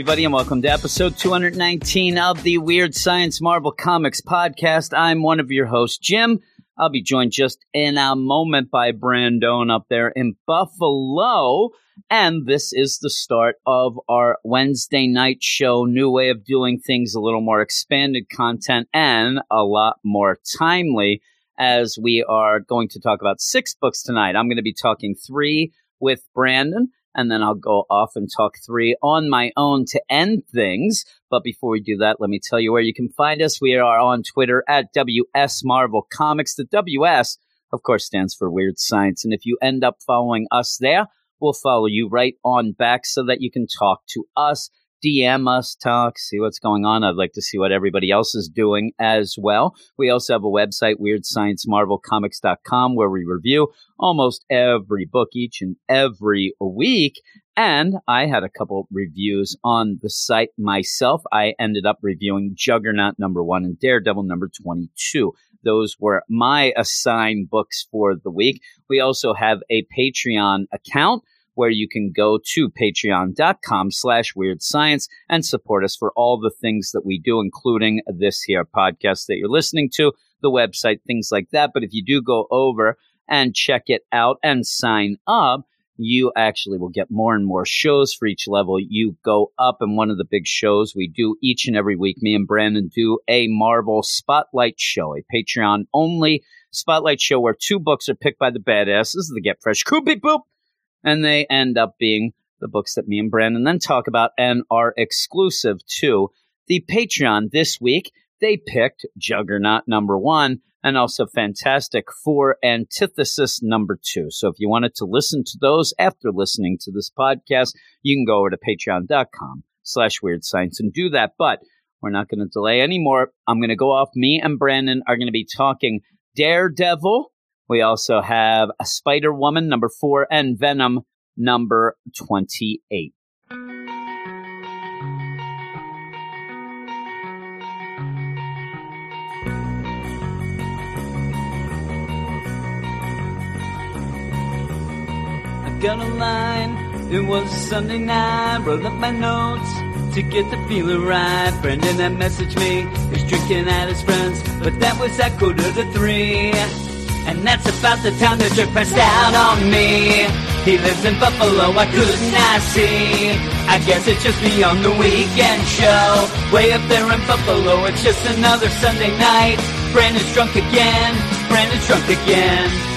Everybody, and welcome to episode 219 of the Weird Science Marvel Comics podcast. I'm one of your hosts, Jim. I'll be joined just in a moment by Brandon up there in Buffalo. And this is the start of our Wednesday night show. New way of doing things, a little more expanded content and a lot more timely as we are going to talk about six books tonight. I'm going to be talking three with Brandon and then I'll go off and talk three on my own to end things. But before we do that, let me tell you where you can find us. We are on Twitter at WS Marvel Comics. The WS, of course, stands for Weird Science. And if you end up following us there, we'll follow you right on back so that you can talk to us. DM us, talk, see what's going on. I'd like to see what everybody else is doing as well. We also have a website, weirdsciencemarvelcomics.com, where we review almost every book each and every week. And I had a couple reviews on the site myself. I ended up reviewing Juggernaut number one and Daredevil number 22. Those were my assigned books for the week. We also have a Patreon account where you can go to patreon.com slash weird science and support us for all the things that we do, including this here podcast that you're listening to, the website, things like that. But if you do go over and check it out and sign up, you actually will get more and more shows for each level you go up. And one of the big shows we do each and every week, me and Brandon do a Marvel Spotlight show, a Patreon only Spotlight show where two books are picked by the badasses, the Get Fresh Beep Boop, and they end up being the books that me and Brandon then talk about and are exclusive to the Patreon. This week, they picked Juggernaut number one and also Fantastic Four Antithesis number two. So if you wanted to listen to those after listening to this podcast, you can go over to patreon.com slash weird science and do that. But we're not going to delay anymore. I'm going to go off. Me and Brandon are going to be talking Daredevil. We also have a Spider Woman number four and Venom number 28. I got a line. It was Sunday night. Wrote up my notes to get the feeling right. Brendan had messaged me. He's drinking at his friends, but that was at quarter to three. And that's about the time the jerk passed out on me. He lives in Buffalo, I could not I see. I guess it's just me on the weekend show. Way up there in Buffalo, it's just another Sunday night. Brandon's drunk again. Brandon's drunk again.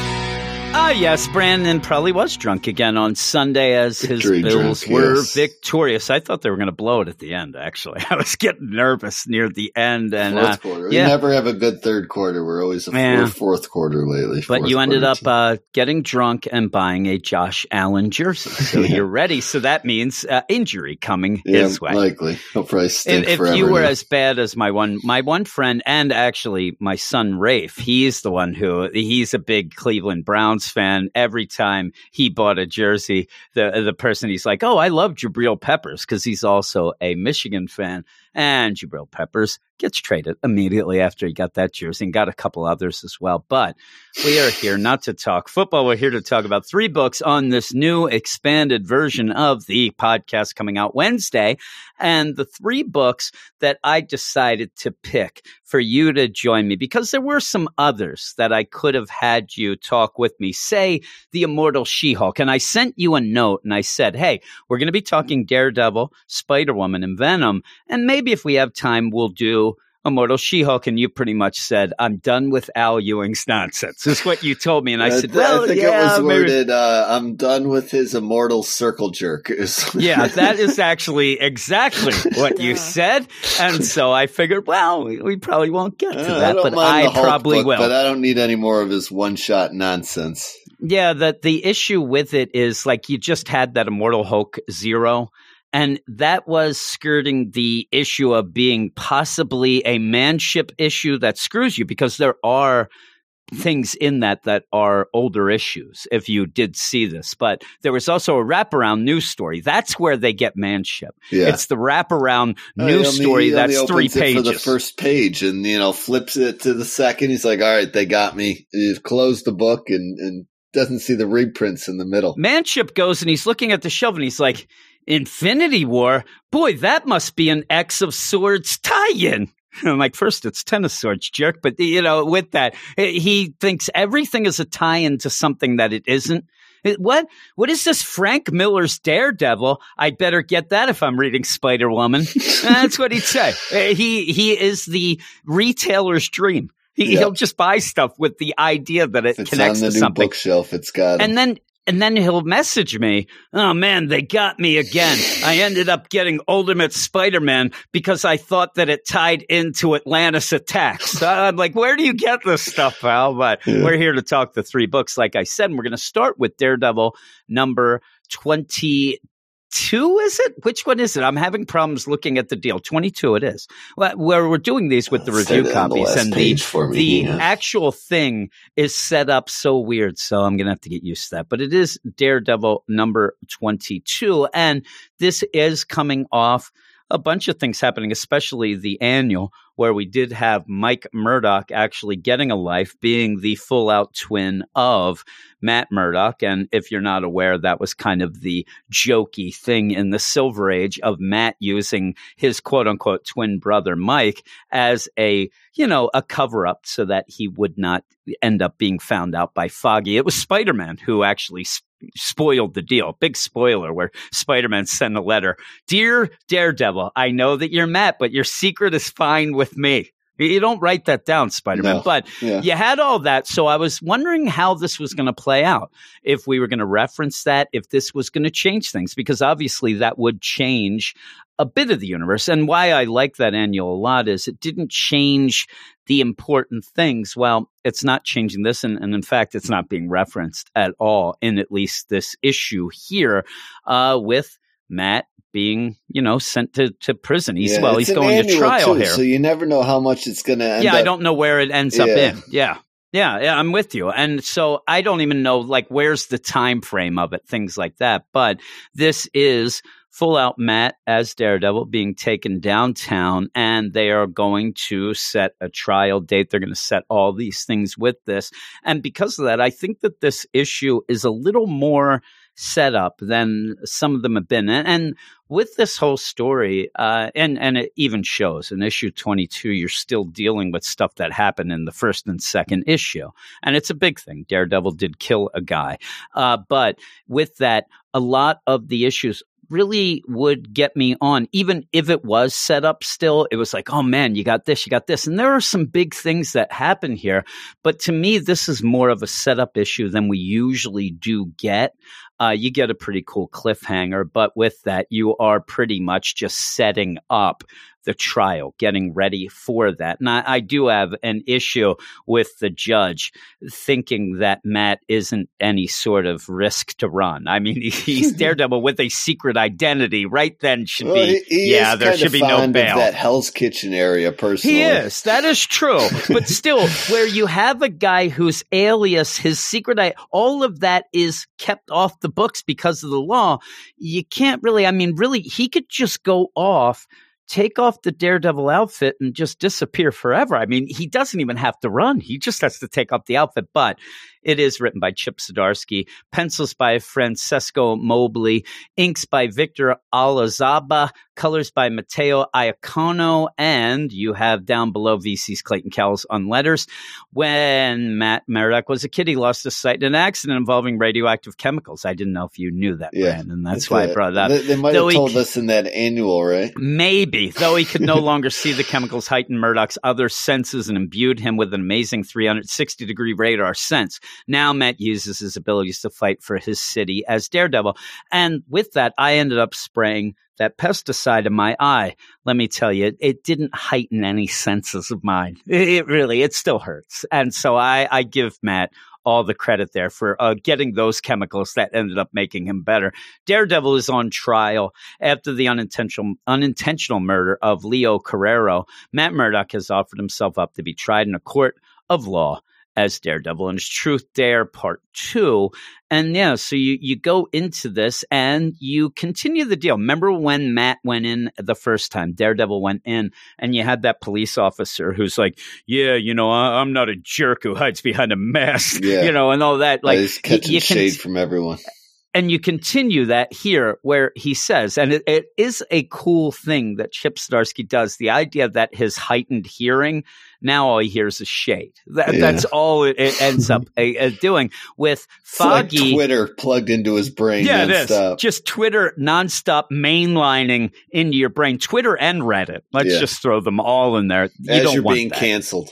Ah, yes, Brandon probably was drunk again on Sunday as Victory his Bills drunk, were yes. victorious. I thought they were going to blow it at the end, actually. I was getting nervous near the end. and fourth uh, quarter. We yeah. never have a good third quarter. We're always a Yeah. fourth, quarter lately. But you ended up uh, getting drunk and buying a Josh Allen jersey. So Yeah. you're ready. So that means uh, injury coming yeah, his way. likely. He'll probably stink If, if you were now. as bad as my one, my one friend, and actually my son Rafe, he's the one who he's a big Cleveland Browns fan. Every time he bought a jersey, the the person he's like, "Oh, I love Jabril Peppers" because he's also a Michigan fan, and Jabril Peppers gets traded immediately after he got that jersey and got a couple others as well. But we are here not to talk football. We're here to talk about three books on this new expanded version of the podcast coming out Wednesday. And the three books that I decided to pick for you to join me, because there were some others that I could have had you talk with me, say The Immortal She Hulk. And I sent you a note and I said, hey, we're going to be talking Daredevil, Spider Woman, and Venom. And maybe if we have time, we'll do Immortal She-Hulk, and you pretty much said, "I'm done with Al Ewing's nonsense." Is what you told me, and I, I, said, th- "Well, I think yeah, it was maybe- worded, uh, I'm done with his immortal circle jerk. Yeah, that is actually exactly what you said, and so I figured, well, we, we probably won't get to Uh, that, don't but I probably book, will. But I don't need any more of his one shot nonsense. Yeah, that the issue with it is like you just had that Immortal Hulk zero, And that was skirting the issue of being possibly a manship issue that screws you because there are things in that that are older issues if you did see this but there was also a wraparound news story that's where they get manship Yeah. it's the wraparound Oh, news only- story that's three pages for the first page, and you know flips it to the second. He's like, "All right, they got me." He closed the book and and doesn't see the reprints in the middle. manship goes and he's looking at the shelf and he's like infinity war boy that must be an x of swords tie-in I'm like, first it's ten of swords, jerk. But you know, with that, he thinks everything is a tie-in to something that it isn't. What what is this Frank Miller's Daredevil? I'd better get that if I'm reading Spider Woman. That's what he'd say. Uh, He he is the retailer's dream. He. He'll just buy stuff with the idea that it If it's on connects the to new something bookshelf, it's got 'em. and then and then he'll message me, "Oh man, they got me again. I ended up getting Ultimate Spider-Man because I thought that it tied into Atlantis Attacks." So I'm like, "Where do you get this stuff, pal?" But Yeah. we're here to talk the three books, like I said. And we're going to start with Daredevil number twenty. Two is it? Which one is it? I'm having problems looking at the deal. Twenty two, it is. Well, Where we're doing these with the say review on the copies and the me. the yeah. actual thing is set up so weird, so I'm gonna have to get used to that. But it is Daredevil number 22, and this is coming off a bunch of things happening, especially the annual, where we did have Mike Murdock actually getting a life, being the full out twin of Matt Murdock. And if you're not aware, that was kind of the jokey thing in the Silver Age of Matt using his quote unquote twin brother Mike as a you know a cover up so that he would not end up being found out by Foggy. It was Spider Man who actually spoiled the deal. Big spoiler where Spider Man sent a letter, dear Daredevil, I know that you're Matt, but your secret is fine with me. You don't write that down, Spider Man. No. But yeah. you had all that. So I was wondering how this was going to play out. If we were going to reference that, if this was going to change things, because obviously that would change a bit of the universe. And why I like that annual a lot is it didn't change the important things. Well, it's not changing this. And, and in fact, it's not being referenced at all in at least this issue here uh, with Matt being, you know, sent to, to prison. He's, Yeah, well, he's going to trial too, here so you never know how much it's going to end yeah, up. I don't know where it ends up in. Yeah. Yeah, yeah, I'm with you. And so I don't even know like where's the time frame of it, things like that. But this is full out Matt as Daredevil being taken downtown and they are going to set a trial date. They're going to set all these things with this. And because of that, I think that this issue is a little more set up than some of them have been. And, and with this whole story, uh, and and it even shows in issue twenty two, you're still dealing with stuff that happened in the first and second issue, and it's a big thing. Daredevil did kill a guy, uh, but with that, a lot of the issues really would get me on. Even if it was set up still it was like oh man you got this you got this. And there are some big things that happen here. But to me this is more of a setup issue than we usually do get uh, you get a pretty cool cliffhanger. But with that, you are pretty much just setting up the trial, getting ready for that. And I, I do have an issue with the judge thinking that Matt isn't any sort of risk to run. I mean, he's Daredevil with a secret identity. Right then should Well, be, he, he yeah, there should be no bail. that Hell's Kitchen area, personally. He is. That is true. But still, where you have a guy whose alias, his secret, I- all of that is kept off the books because of the law. You can't really, I mean, really, he could just go off, take off the Daredevil outfit and just disappear forever. I mean, he doesn't even have to run. He just has to take off the outfit. But it is written by Chip Zdarsky, pencils by Francesco Mobili, inks by Victor Olazaba, colors by Matteo Iacono, and you have down below VC's Clayton Cowles on letters. When Matt Murdock was a kid, he lost his sight in an accident involving radioactive chemicals. I didn't know if you knew that, Yeah. Brandon. That's why I brought it up. They, they might Though have told c- us in that annual, right? Maybe, though he could no longer see the chemicals heightened Murdock's other senses and imbued him with an amazing 360 degree radar sense. Now Matt uses his abilities to fight for his city as Daredevil. And with that, I ended up spraying that pesticide in my eye. Let me tell you, it, didn't heighten any senses of mine. It, it really, it still hurts. And so I, I give Matt all the credit there for uh, getting those chemicals that ended up making him better. Daredevil is on trial after the unintentional unintentional murder of Leo Carrero. Matt Murdock has offered himself up to be tried in a court of law as Daredevil and it's Truth Dare Part Two. And yeah, so you you go into this and you continue the deal. Remember when Matt went in the first time, Daredevil went in, and you had that police officer who's like, "Yeah, you know, I, am not a jerk who hides behind a mask, yeah. you know, and all that." Like, yeah, catching you, shade from everyone and you continue that here where he says, and it, it is a cool thing that Chip Zdarsky does, the idea that his heightened hearing, now all he hears is shade. That, yeah. That's all it, it ends up uh, doing with Foggy. Like Twitter plugged into his brain. Yeah, nonstop. it is. Just Twitter nonstop mainlining into your brain. Twitter and Reddit. Let's yeah. just throw them all in there. You As you're being that. canceled.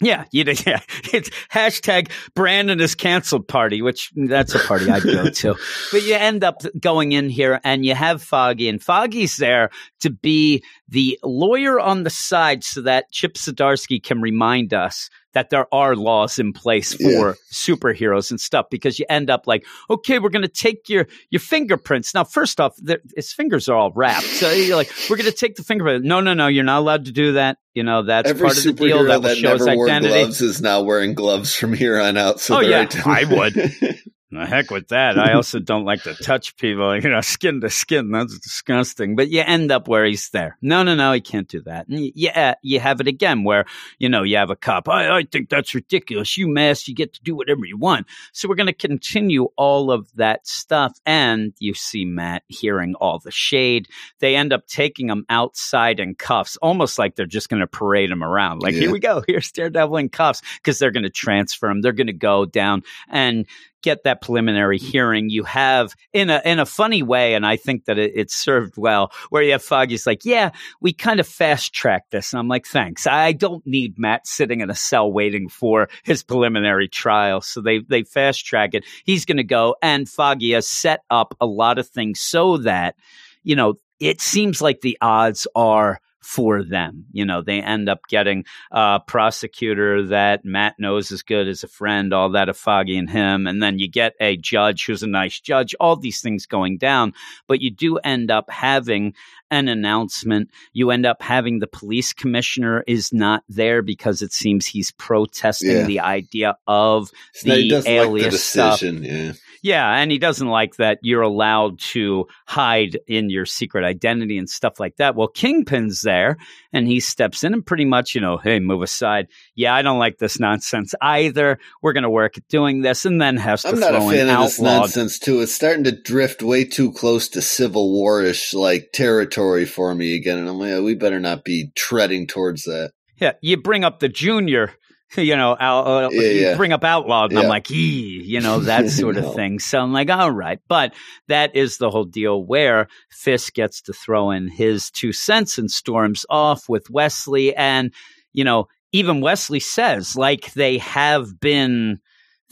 Yeah, you know, yeah. It's hashtag Brandon is canceled party, which mm, that's a party I'd go to. But you end up going in here and you have Foggy, and Foggy's there to be the lawyer on the side so that Chip Zdarsky can remind us that there are laws in place for yeah. superheroes and stuff because you end up like, okay, we're going to take your your fingerprints. Now, first off, his fingers are all wrapped, so you're like, we're going to take the fingerprint. No, no, no, you're not allowed to do that. You know, that's Every part of the deal. That, that show his identity. Gloves is now wearing gloves from here on out. So oh yeah, I would. The heck with that. I also don't like to touch people, you know, skin to skin. That's disgusting. But you end up where he's there. No, no, no, he can't do that. And yeah, you have it again where, you know, you have a cop. I, I think that's ridiculous. You mask, you get to do whatever you want. So we're going to continue all of that stuff. And you see Matt hearing all the shade. They end up taking him outside in cuffs, almost like they're just going to parade him around. Like, yeah. here we go. Here's Daredevil in cuffs because they're going to transfer him. They're going to go down and get that preliminary hearing, you have in a in a funny way, and I think that it, it's served well, where you have Foggy's like, yeah, we kind of fast tracked this, and I'm like, thanks. I don't need Matt sitting in a cell waiting for his preliminary trial, so they they fast track it. He's going to go, and Foggy has set up a lot of things so that you know it seems like the odds are for them. You know, they end up getting a prosecutor that Matt knows as good as a friend, all that of Foggy and him. And then you get a judge who's a nice judge, all these things going down. But you do end up having an announcement. You end up having the police commissioner is not there because it seems he's protesting yeah. the idea of so the alias like the stuff. Yeah. Yeah, and he doesn't like that you're allowed to hide in your secret identity and stuff like that. Well, Kingpin's there and he steps in and pretty much, you know, hey, move aside. Yeah, I don't like this nonsense either. We're going to work at doing this and then has to I'm not a fan of this nonsense too. It's starting to drift way too close to Civil War-ish like territory for me again. And I'm like, we better not be treading towards that. Yeah, you bring up the junior you know, uh, yeah, yeah. bring up outlawed, and yeah. I'm like, ee, you know, that sort of thing. So I'm like, all right, but that is the whole deal where Fisk gets to throw in his two cents and storms off with Wesley, and you know, even Wesley says like they have been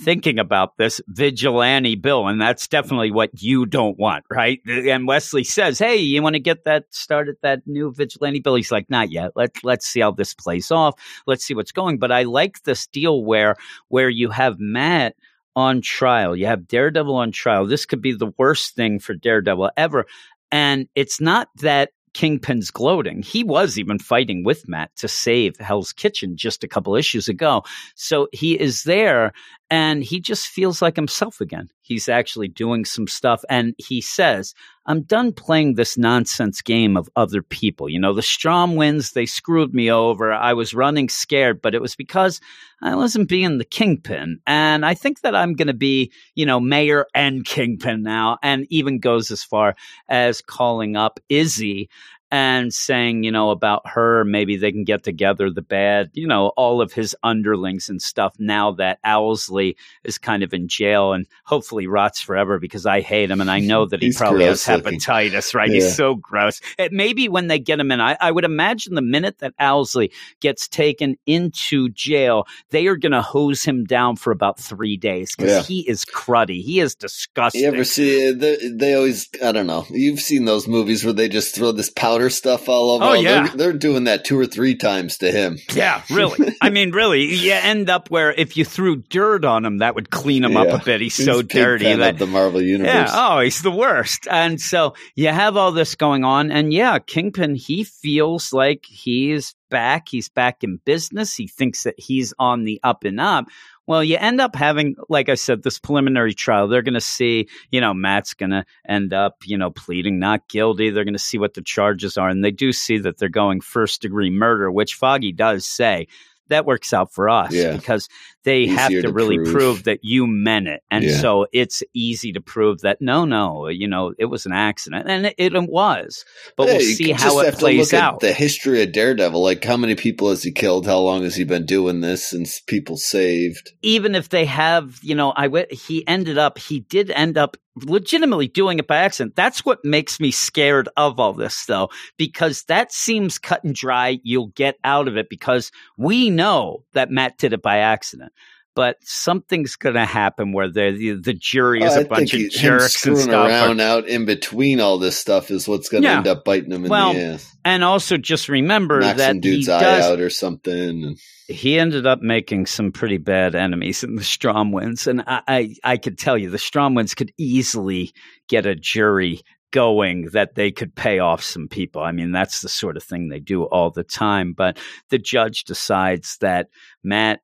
thinking about this vigilante bill, and that's definitely what you don't want, right? And Wesley says, "Hey, you want to get that started that new vigilante bill?" He's like, "Not yet. Let's let's see how this plays off. Let's see what's going." But I like this deal where where you have Matt on trial, you have Daredevil on trial. This could be the worst thing for Daredevil ever. And it's not that Kingpin's gloating. He was even fighting with Matt to save Hell's Kitchen just a couple issues ago. So he is there and he just feels like himself again. He's actually doing some stuff. And he says, I'm done playing this nonsense game of other people. You know, the Stromwyns, they screwed me over. I was running scared, but it was because I wasn't being the kingpin. And I think that I'm going to be, you know, mayor and kingpin now. And even goes as far as calling up Izzy and saying, you know, about her, maybe they can get together the bad, you know, all of his underlings and stuff now that Owlsley is kind of in jail and hopefully rots forever because I hate him and I know that he probably has hepatitis, right? Yeah. He's so gross. It, maybe when they get him in, I, I would imagine the minute that Owlsley gets taken into jail, they are going to hose him down for about three days because yeah. he is cruddy. He is disgusting. You ever see, uh, they, they always, I don't know, you've seen those movies where they just throw this powder stuff all over. Oh, yeah. They're, they're, doing that two or three times to him. Yeah, really. I mean, really, you end up where if you threw dirt on him, that would clean him yeah. up a bit. He's, he's so dirty. That, the Marvel Universe. Yeah. Oh, he's the worst. And so you have all this going on. And yeah, Kingpin, he feels like he's back. He's back in business. He thinks that he's on the up and up. Well, you end up having, like I said, this preliminary trial. They're going to see, you know, Matt's going to end up, you know, pleading not guilty. They're going to see what the charges are. And they do see that they're going first degree murder, which Foggy does say that works out for us yeah. because they Easier have to, to really prove. prove. that you meant it. And yeah. so it's easy to prove that no, no, you know, it was an accident. And it, it was. But yeah, we'll see how it plays out. the history of Daredevil, like how many people has he killed? How long has he been doing this since people saved? Even if they have, you know, I he ended up, he did end up legitimately doing it by accident. That's what makes me scared of all this, though, because that seems cut and dry. You'll get out of it because we know that Matt did it by accident. But something's going to happen where the the jury oh, is a bunch of he, jerks and stuff. around out in between all this stuff is what's going to yeah. end up biting him in well, the ass. And also, just remember Knock that dude's eye does, out or something. He ended up making some pretty bad enemies in the Stromwyns, and I, I, I could tell you the Stromwyns could easily get a jury going that they could pay off some people. I mean, that's the sort of thing they do all the time. But the judge decides that Matt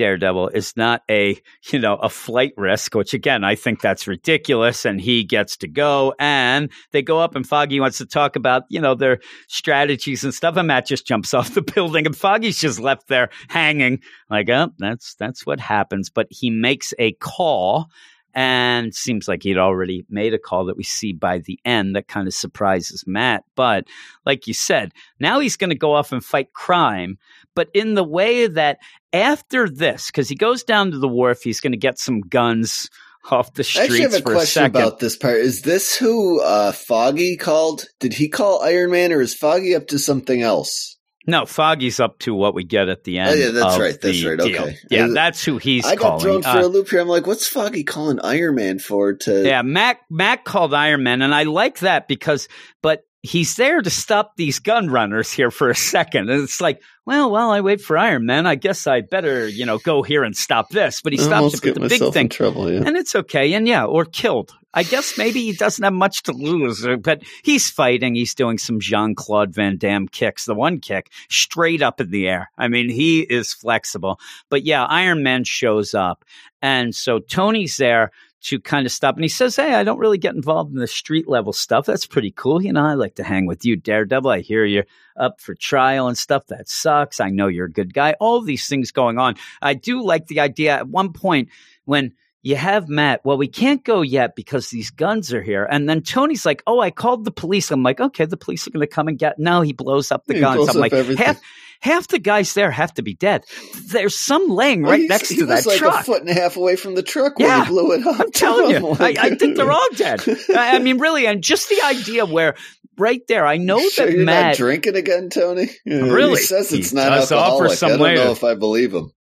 Daredevil is not a, you know, a flight risk, which again, I think that's ridiculous. And he gets to go and they go up and Foggy wants to talk about, you know, their strategies and stuff. And Matt just jumps off the building and Foggy's just left there hanging like, oh, that's, that's what happens. But he makes a call and seems like he'd already made a call that we see by the end that kind of surprises Matt. But like you said, now he's going to go off and fight crime, but in the way that after this, because he goes down to the wharf, he's going to get some guns off the streets. I actually have a question a about this part. Is this who uh, Foggy called? Did he call Iron Man, or is Foggy up to something else? No, Foggy's up to what we get at the end. Oh, yeah, that's right. That's right. Deal. Okay. Yeah, that's who he's I got thrown for uh, a loop here. I'm like, what's Foggy calling Iron Man for? To yeah, Mac Mac called Iron Man, and I like that because, but he's there to stop these gun runners here for a second. And it's like, well, while I wait for Iron Man, I guess I better, you know, go here and stop this. But he stops it with the big thing. Trouble, yeah. And it's okay. And yeah, or killed. I guess maybe he doesn't have much to lose, uh, but he's fighting. He's doing some Jean Claude Van Damme kicks. The one kick straight up in the air. I mean, he is flexible. But yeah, Iron Man shows up. And so Tony's there to kind of stop. And he says, Hey, I don't really get involved in the street level stuff. That's pretty cool. You know, I like to hang with you, Daredevil. I hear you're up for trial and stuff. That sucks. I know you're a good guy. All these things going on. I do like the idea at one point when you have Matt. Well, we can't go yet because these guns are here. And then Tony's like, Oh, I called the police. I'm like, Okay, the police are going to come and get. No, he blows up the he guns. I'm like, everything. half half the guys there have to be dead. There's some laying well, right next to that like truck. a foot and a half away from the truck when yeah, he blew it up. I'm telling you, I, I, think they're all dead. I, I, mean, really, and just the idea where right there, I know sure that you're Matt not drinking again, Tony. Really, he says it's he not alcoholic. I don't later. know if I believe him.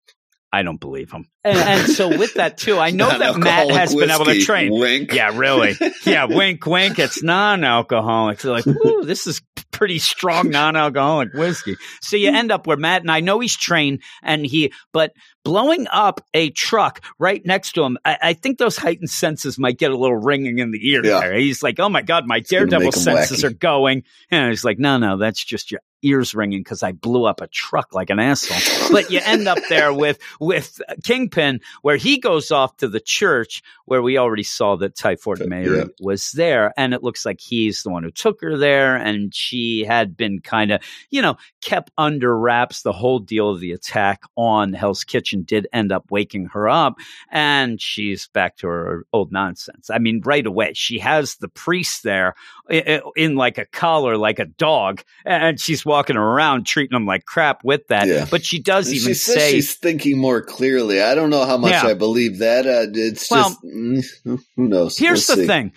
I don't believe him. And, and, so with that too, I know that Matt has whiskey. been able to train. Wink. Yeah, really. Yeah, wink, wink. It's non-alcoholic. So like, ooh, this is pretty strong non-alcoholic whiskey. So you hmm. end up where Matt and I know he's trained and he, but blowing up a truck right next to him, I, I think those heightened senses might get a little ringing in the ear yeah. there. He's like, oh my God, my daredevil senses wacky. are going. And he's like, no, no, that's just your ears ringing because I blew up a truck like an asshole. but you end up there with with Kingpin, where he goes off to the church where we already saw that Typhoid Mary yeah. was there, and it looks like he's the one who took her there, and she had been kind of you know kept under wraps. The whole deal of the attack on Hell's Kitchen did end up waking her up, and she's back to her old nonsense. I mean, right away she has the priest there in, in like a collar, like a dog, and she's walking around treating him like crap with that. Yeah. But she does even she say she's thinking more clearly. I don't know how much yeah. I believe that. Uh, it's well, just mm, who knows. Here's we'll the see. thing.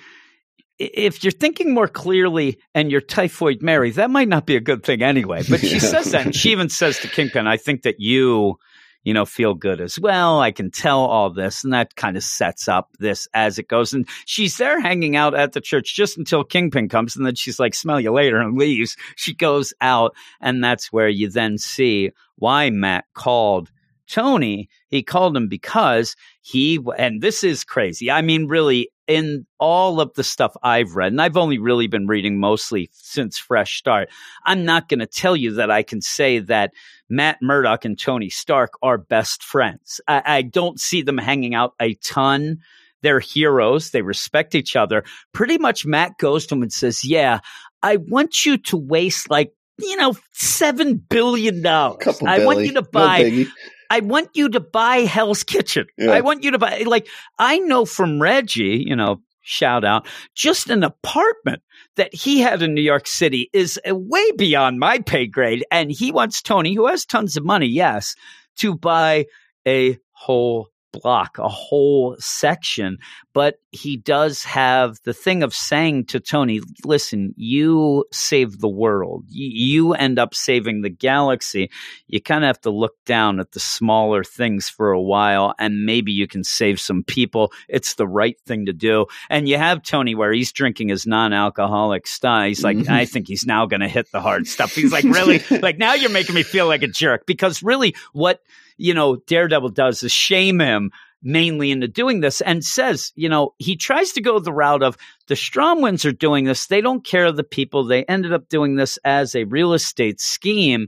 If you're thinking more clearly and you're typhoid Mary, that might not be a good thing anyway. But she yeah. says that. And she even says to Kingpin, I think that you you know, feel good as well. I can tell all this. And that kind of sets up this as it goes. And she's there hanging out at the church just until Kingpin comes. And then she's like, smell you later and leaves. She goes out. And that's where you then see why Matt called Tony. He called him because he, and this is crazy. I mean, really, in all of the stuff I've read, and I've only really been reading mostly since Fresh Start, I'm not going to tell you that I can say that Matt Murdock and Tony Stark are best friends. I, I don't see them hanging out a ton. They're heroes. They respect each other. Pretty much Matt goes to him and says, Yeah, I want you to waste like, you know, $7 billion. I want you to buy. No I want you to buy Hell's Kitchen. Yeah. I want you to buy, like, I know from Reggie, you know, shout out, just an apartment that he had in New York City is uh, way beyond my pay grade. And he wants Tony, who has tons of money, yes, to buy a whole block, a whole section. But he does have the thing of saying to Tony, listen, you save the world. You end up saving the galaxy. You kind of have to look down at the smaller things for a while and maybe you can save some people. It's the right thing to do. And you have Tony where he's drinking his non alcoholic stuff. He's like, mm-hmm. I think he's now going to hit the hard stuff. He's like, really? like, now you're making me feel like a jerk because really what you know, Daredevil does is shame him mainly into doing this and says, you know, he tries to go the route of the Stromwyns are doing this. They don't care the people. They ended up doing this as a real estate scheme.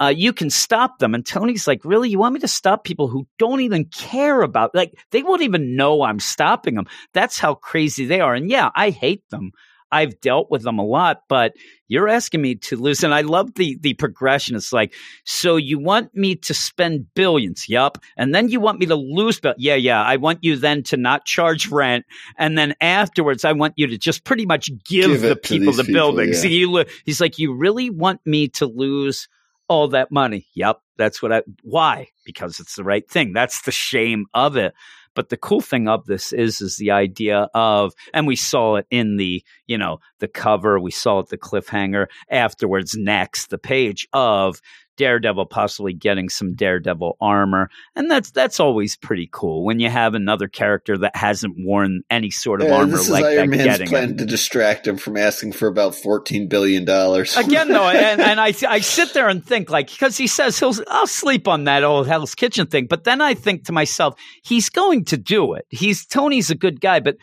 Uh, you can stop them. And Tony's like, really? You want me to stop people who don't even care about, like, they won't even know I'm stopping them. That's how crazy they are. And yeah, I hate them. I've dealt with them a lot, but you're asking me to lose. And I love the the progression. It's like, so you want me to spend billions, yup, and then you want me to lose, but yeah, yeah. I want you then to not charge rent, and then afterwards, I want you to just pretty much give, give the people the buildings. Yeah. you, he's like, you really want me to lose all that money? Yep, that's what I. Why? Because it's the right thing. That's the shame of it. But the cool thing of this is, is the idea of, and we saw it in the, you know, the cover, we saw it the cliffhanger afterwards, next, the page of Daredevil possibly getting some Daredevil armor, and that's that's always pretty cool when you have another character that hasn't worn any sort of yeah, armor this like is Iron that. Man's getting plan it. to distract him from asking for about fourteen billion dollars. Again, though, and, and I I sit there and think like because he says he'll I'll sleep on that old Hell's Kitchen thing, but then I think to myself he's going to do it. He's Tony's a good guy, but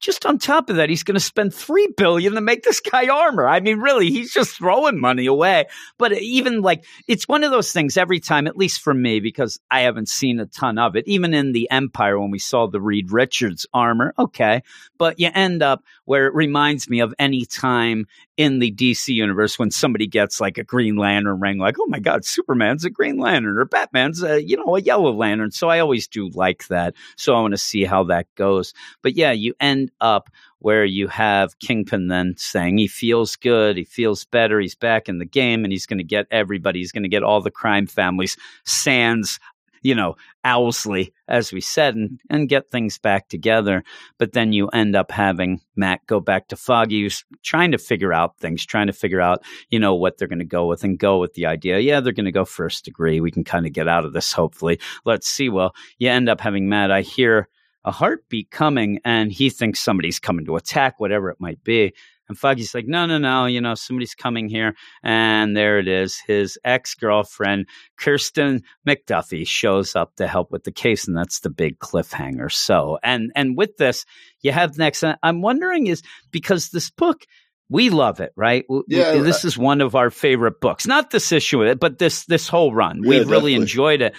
just on top of that, he's going to spend three billion to make this guy armor. I mean, really, he's just throwing money away. But even like, it's one of those things every time, at least for me, because I haven't seen a ton of it. Even in the Empire, when we saw the Reed Richards armor, okay, but you end up where it reminds me of any time in the DC universe when somebody gets like a Green Lantern ring, like, oh my God, Superman's a Green Lantern or Batman's a, you know, a Yellow Lantern. So I always do like that. So I want to see how that goes. But yeah, you end up where you have Kingpin then saying he feels good, he feels better, he's back in the game, and he's going to get everybody, he's going to get all the crime families, sans you know, Owlsley, as we said, and, and get things back together. But then you end up having Matt go back to Foggy, who's trying to figure out things, trying to figure out, you know, what they're going to go with and go with the idea. Yeah, they're going to go first degree. We can kind of get out of this, hopefully. Let's see. Well, you end up having Matt. I hear a heartbeat coming and he thinks somebody's coming to attack, whatever it might be. And Foggy's like, no, no, no, you know, somebody's coming here. And there it is. His ex girlfriend, Kirsten McDuffie, shows up to help with the case. And that's the big cliffhanger. So, and, and with this, you have next, I'm wondering is because this book, we love it, right? Yeah, this is one of our favorite books. Not this issue, but this this whole run. Yeah, We've really enjoyed it.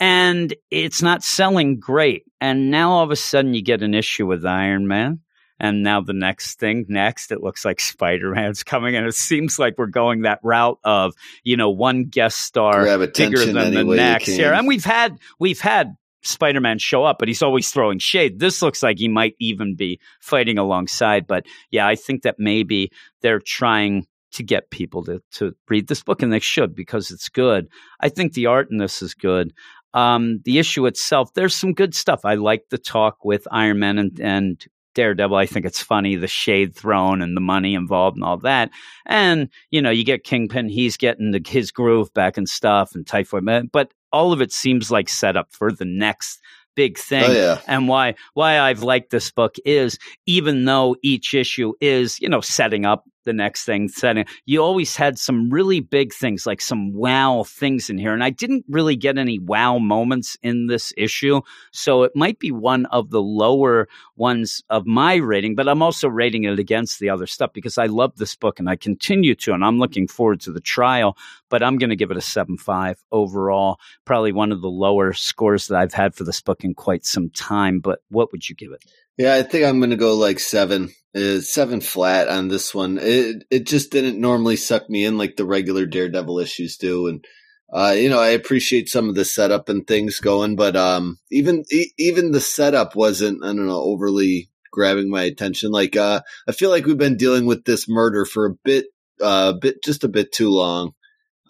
And it's not selling great. And now all of a sudden you get an issue with Iron Man. And now the next thing, next, it looks like Spider Man's coming, and it seems like we're going that route of you know one guest star bigger than the next here. And we've had we've had Spider Man show up, but he's always throwing shade. This looks like he might even be fighting alongside. But yeah, I think that maybe they're trying to get people to, to read this book, and they should because it's good. I think the art in this is good. Um, the issue itself, there's some good stuff. I like the talk with Iron Man and, and Daredevil. I think it's funny, the shade thrown and the money involved and all that. And, you know, you get Kingpin, he's getting the, his groove back and stuff and Typhoid. But all of it seems like set up for the next big thing. Oh, yeah. And why why I've liked this book is even though each issue is, you know, setting up the next thing setting. You always had some really big things, like some wow things in here. And I didn't really get any wow moments in this issue. So it might be one of the lower ones of my rating, but I'm also rating it against the other stuff because I love this book and I continue to. And I'm looking forward to the trial, but I'm going to give it a 7 5 overall. Probably one of the lower scores that I've had for this book in quite some time. But what would you give it? Yeah, I think I'm going to go like seven. Uh, seven flat on this one. It it just didn't normally suck me in like the regular Daredevil issues do, and uh, you know I appreciate some of the setup and things going, but um, even e- even the setup wasn't I don't know overly grabbing my attention. Like uh, I feel like we've been dealing with this murder for a bit, uh, bit just a bit too long.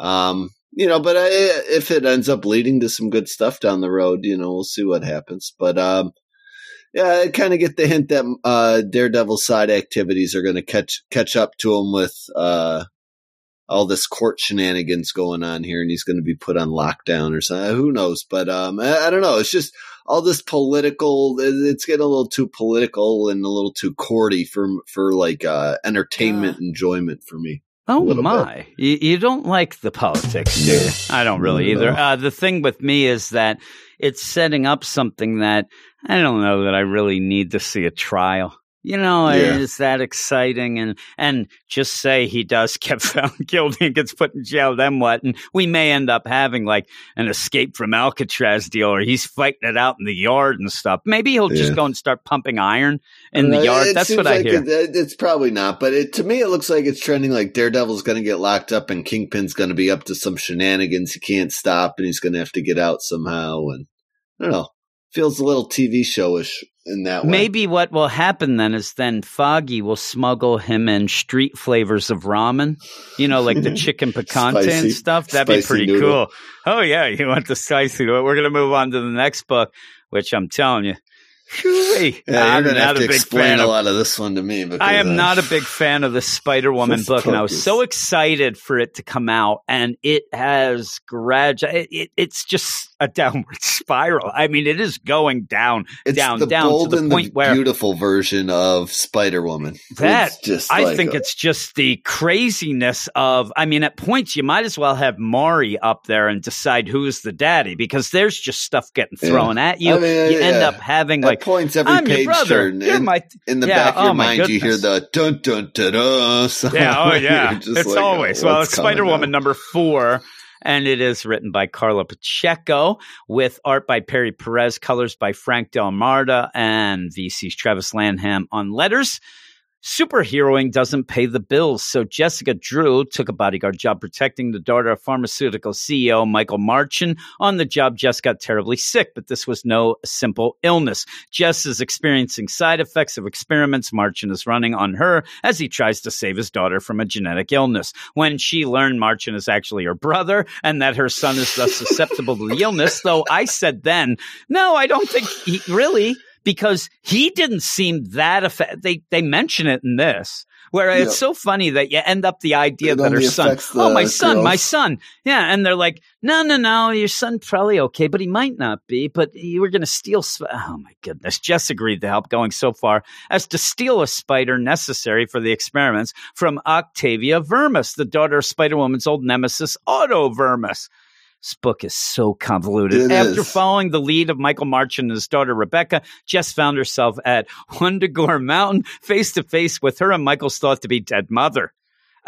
Um, you know, but I, if it ends up leading to some good stuff down the road, you know, we'll see what happens. But um, yeah, I kind of get the hint that uh, Daredevil side activities are going to catch catch up to him with uh, all this court shenanigans going on here, and he's going to be put on lockdown or something. Who knows? But um, I, I, don't know. It's just all this political. It's getting a little too political and a little too courty for for like uh, entertainment enjoyment for me. Oh my! You, you, don't like the politics, do you? I don't really either. Uh, the thing with me is that it's setting up something that I don't know that I really need to see a trial. You know, yeah. is that exciting? And and just say he does get found guilty and gets put in jail, then what? And we may end up having like an escape from Alcatraz deal, or he's fighting it out in the yard and stuff. Maybe he'll yeah. just go and start pumping iron in the yard. That's what like I hear. It, it's probably not, but it, to me, it looks like it's trending like Daredevil's going to get locked up and Kingpin's going to be up to some shenanigans he can't stop, and he's going to have to get out somehow. And I don't know feels a little TV showish in that way. Maybe what will happen then is then Foggy will smuggle him in street flavors of ramen, you know, like the chicken picante spicy, and stuff. That'd be pretty noodle. cool. Oh yeah, you want the spicy? We're gonna move on to the next book, which I'm telling you, yeah, I'm you're gonna have to explain a lot of this one to me. I am uh, not a big fan of the Spider Woman book, and I was so excited for it to come out, and it has grad. It, it, it's just a downward spiral. I mean, it is going down, it's down, the down to the point the where beautiful version of Spider Woman. That just I like think a, it's just the craziness of. I mean, at points you might as well have Maury up there and decide who's the daddy because there's just stuff getting thrown yeah. at you. I mean, you yeah. end up having like points every I'm page turn. In, my, in the yeah, back of oh your oh mind, you hear the dun dun dun dun. Yeah, oh yeah, it's like, always oh, well. It's Spider Woman number four. And it is written by Karla Pacheco with art by Perry Perez, colors by Frank D'Armata, and VC's Travis Lanham on letters superheroing doesn't pay the bills. So Jessica Drew took a bodyguard job protecting the daughter of pharmaceutical CEO Michael Marchin. On the job, Jess got terribly sick, but this was no simple illness. Jess is experiencing side effects of experiments Marchin is running on her as he tries to save his daughter from a genetic illness. When she learned Marchin is actually her brother and that her son is thus susceptible to the illness, though I said then, no, I don't think he really because he didn't seem that effect. They they mention it in this. Where yep. it's so funny that you end up the idea it that her son, oh my son, girls. my son, yeah, and they're like, no, no, no, your son's probably okay, but he might not be. But you were going to steal. Sp- oh my goodness, Jess agreed to help, going so far as to steal a spider necessary for the experiments from Octavia Vermis, the daughter of Spider Woman's old nemesis, Otto Vermis. This book is so convoluted. It After is. following the lead of Michael March and his daughter Rebecca, Jess found herself at Wundagore Mountain, face to face with her and Michael's thought to be dead mother.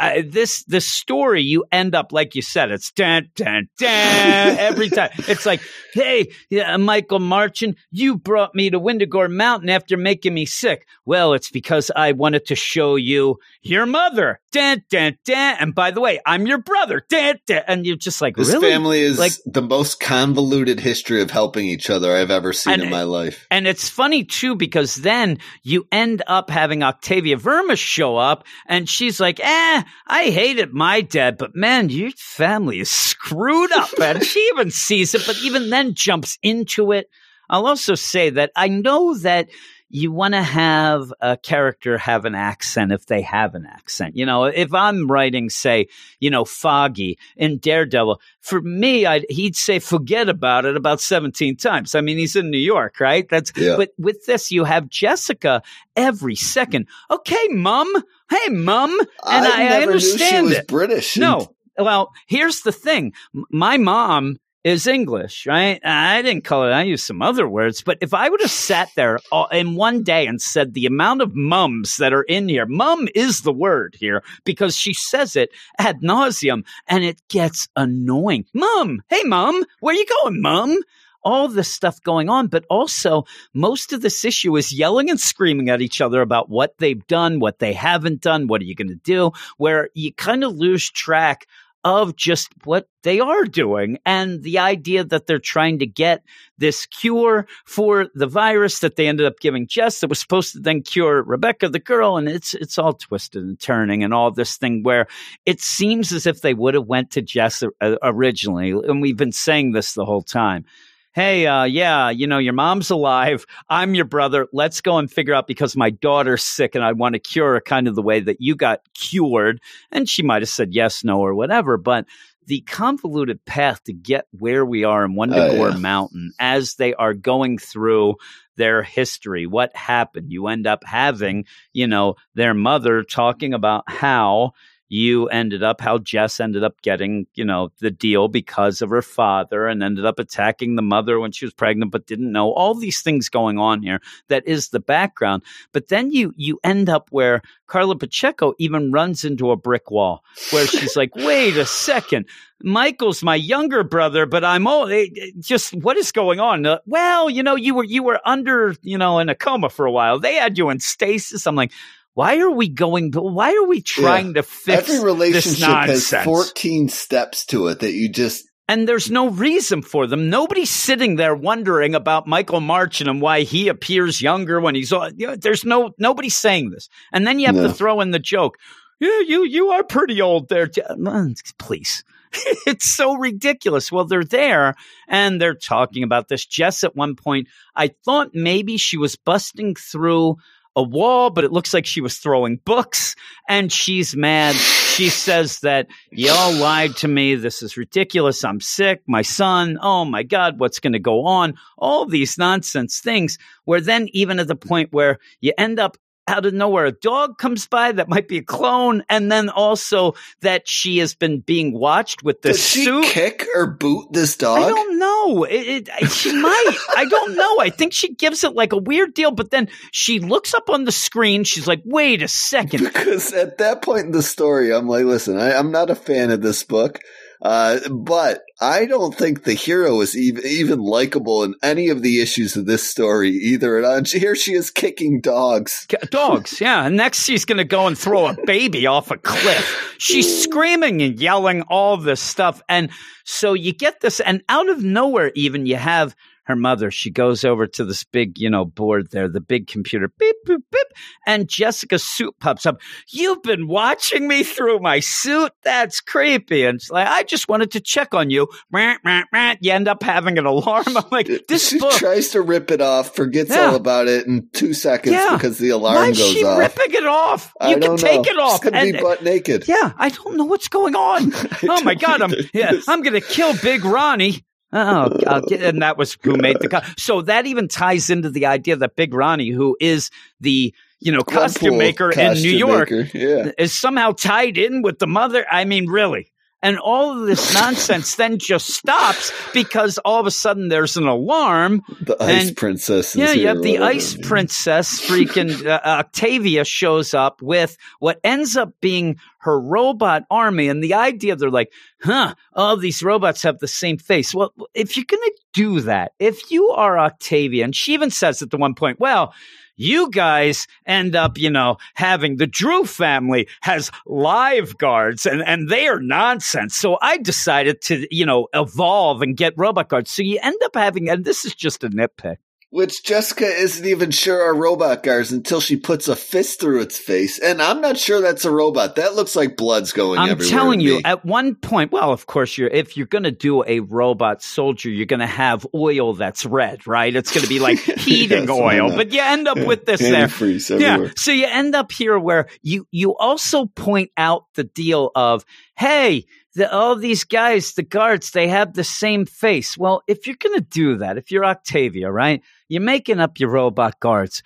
Uh, this this story you end up like you said it's dun, dun, dun, every time it's like hey yeah, michael marchin you brought me to Wundagore mountain after making me sick well it's because i wanted to show you your mother dun, dun, dun. and by the way i'm your brother dun, dun. and you're just like This really family is Like- the most convoluted history of helping each other I've ever seen And- in my life. And it's funny too because then you end up having Octavia Vermis show up and she's like, eh, I hated my dad, but man, your family is screwed up. And she even sees it, but even then jumps into it. I'll also say that I know that you want to have a character have an accent if they have an accent. You know, if I'm writing, say, you know, Foggy in Daredevil, for me, I'd, he'd say, forget about it about 17 times. I mean, he's in New York, right? That's, Yeah. but with this, you have Jessica every second. Okay, mum. Hey, mum. And I, I, never understand knew she was it. British. No. Well, here's the thing. My mom is English, right? I didn't call it. I used some other words, but if I would have sat there all- in one day and said the amount of mums that are in here, mum is the word here because she says it ad nauseum and it gets annoying. Mum, hey, mum, where you going, mum? All this stuff going on, but also most of this issue is yelling and screaming at each other about what they've done, what they haven't done, what are you going to do, where you kind of lose track of just what they are doing and the idea that they're trying to get this cure for the virus that they ended up giving Jess that was supposed to then cure Rebecca the girl and it's it's all twisted and turning and all this thing where it seems as if they would have went to Jess uh, originally and we've been saying this the whole time hey, uh, yeah, you know, your mom's alive. I'm your brother. Let's go and figure out because my daughter's sick and I want to cure her kind of the way that you got cured. And she might have said yes, no, or whatever. But the convoluted path to get where we are in Wundagore yeah. Mountain as they are going through their history, what happened? You end up having, you know, their mother talking about how you ended up how Jess ended up getting, you know, the deal because of her father and ended up attacking the mother when she was pregnant but didn't know all these things going on here that is the background. But then you you end up where Karla Pacheco even runs into a brick wall where she's like wait a second. Michael's my younger brother but I'm old eh, eh, just what is going on? Uh, well you know you were you were under you know in a coma for a while. They had you in stasis. I'm like why are we going to, why are we trying to fix Every relationship has 14 steps to it that you just and there's no reason for them. Nobody's sitting there wondering about Michael Marchand and why he appears younger when he's. You know, there's no nobody's saying this, and then you have No. to throw in the joke. Yeah, you you are pretty old there, please. it's so ridiculous. Well, they're there and they're talking about this. Jess, at one point, I thought maybe she was busting through a wall, but it looks like she was throwing books and she's mad. She says that y'all lied to me. This is ridiculous. I'm sick. My son. Oh my God. What's going to go on? All these nonsense things where then even at the point where you end up out of nowhere, a dog comes by that might be a clone. And then also that she has been being watched with this she suit. kick or boot this dog? I don't know. It, it, she might. I don't know. I think she gives it like a weird deal, but then she looks up on the screen. She's like, wait a second. because at that point in the story, I'm like, listen, I, I'm not a fan of this book, uh, but I don't think the hero is even even likable in any of the issues of this story either. And uh, here she is kicking dogs. Dogs, yeah. Next, she's going to go and throw a baby off a cliff. She's screaming and yelling all this stuff. And so you get this, and out of nowhere, even you have her mother. She goes over to this big, you know, board there, the big computer, beep, beep, beep. And Jessica's suit pops up. You've been watching me through my suit? That's creepy. And it's like, I just wanted to check on you. You end up having an alarm. I'm like, this she book. tries to rip it off, forgets Yeah. all about it in two seconds Yeah. because the alarm Why is goes she off. ripping it off? I You can don't take know. it off. She's and- be butt naked. yeah, I don't know what's going on. oh my god, I'm yeah, I'm gonna kill Big Ronnie. Oh, and that was who made the cut. So that even ties into the idea that Big Ronnie, who is the you know costume maker in New York, maker, Yeah. is somehow tied in with the mother. I mean, really. And all of this nonsense then just stops because all of a sudden there's an alarm. The ice And- princess. Is Yeah, you have the ice princess, freaking uh, Octavia shows up with what ends up being her robot army. And the idea they're like, huh, all these robots have the same face. Well, if you're going to do that, if you are Octavia, and she even says at the one point, well, you guys end up, you know, having the Drew family has live guards and, and they are nonsense. So I decided to, you know, evolve and get robot guards. So you end up having, and this is just a nitpick. Which Jessica isn't even sure are robot guards until she puts a fist through its face, and I'm not sure that's a robot. That looks like blood's going I'm everywhere. telling you, me. at one point, well, of course, you're if you're going to do a robot soldier, you're going to have oil that's red, right? It's going to be like heating Yes, oil, but you end up with this there. Yeah. So you end up here where you you also point out the deal of, hey, the, all these guys, the guards, they have the same face. Well, if you're going to do that, if you're Octavia, right, you're making up your robot guards.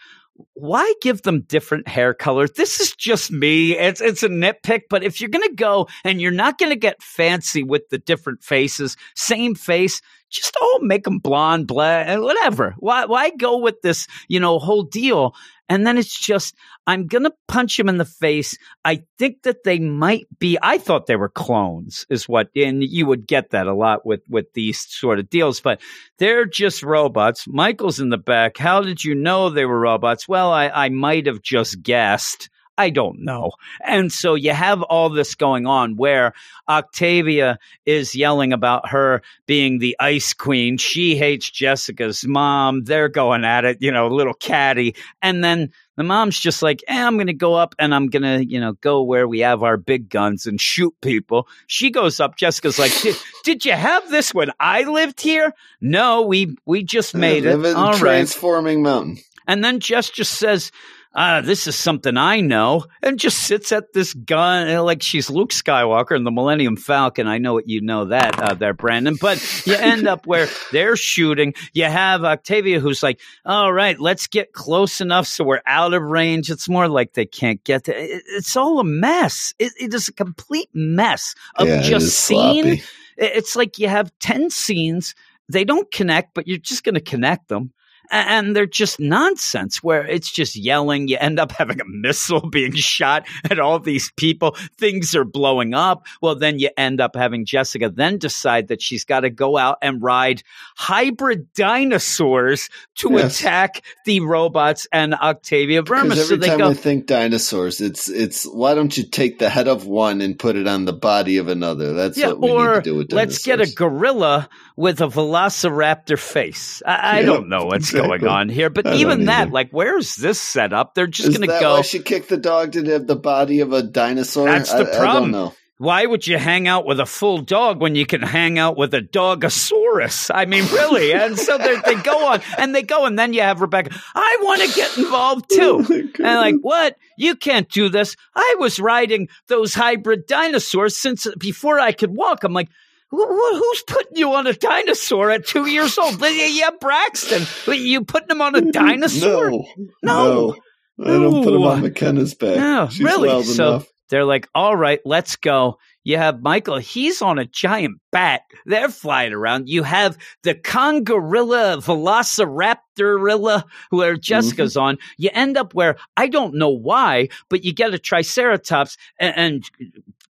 Why give them different hair colors? This is just me. It's it's a nitpick, but if you're gonna go and you're not gonna get fancy with the different faces, same face, just all make them blonde, black, and whatever. Why why go with this, you know, whole deal? And then it's just, I'm to punch him in the face. I think that they might be, I thought they were clones, is what, and you would get that a lot with, with these sort of deals, but they're just robots. Michael's in the back. How did you know they were robots? Well, I, I might have just guessed. I don't know. And so you have all this going on where Octavia is yelling about her being the ice queen. She hates Jessica's mom. They're going at it, you know, little catty. And then the mom's just like, eh, I'm going to go up and I'm going to, you know, go where we have our big guns and shoot people. She goes up. Jessica's like, did, did you have this when I lived here? No, we, we just made it. live in All right. transforming mountain. And then Jess just says, ah, this is something I know, and just sits at this gun like she's Luke Skywalker in the Millennium Falcon. I know what you know that uh, there, Brandon. But you end up where they're shooting. You have Octavia who's like, all right, let's get close enough so we're out of range. It's more like they can't get to it, It's all a mess. It, it is a complete mess of yeah, just scene. It- It's like you have 10 scenes. They don't connect, but you're just going to connect them. And they're just nonsense where it's just yelling. You end up having a missile being shot at all these people. Things are blowing up. Well, then you end up having Jessica then decide that she's got to go out and ride hybrid dinosaurs to Yes. attack the robots and Octavia Vermis. Because So every they time go, I think dinosaurs, it's it's why don't you take the head of one and put it on the body of another? That's yeah, what we or need to do with let's get a gorilla with a velociraptor face. I, I Yeah, don't know what's exactly. going on here, but I even that, either. like, where's this set up? They're just going to go. why she kicked the dog to have the body of a dinosaur? That's the I- I, problem. know. Why would you hang out with a full dog when you can hang out with a dogosaurus? I mean, really? And so they, they go on and they go, and then you have Rebecca. I want to get involved Oh too. and like, what? You can't do this. I was riding those hybrid dinosaurs since before I could walk. I'm like, who's putting you on a dinosaur at two years old? Yeah, Braxton. You putting him on a dinosaur? No, No. no. I don't put him on McKenna's back. No, She's really. So enough. they're like, all right, let's go. You have Michael, he's on a giant bat. They're flying around. You have the Congorilla Velociraptorilla, where Jessica's Mm-hmm. on. You end up where I don't know why, but you get a Triceratops and, and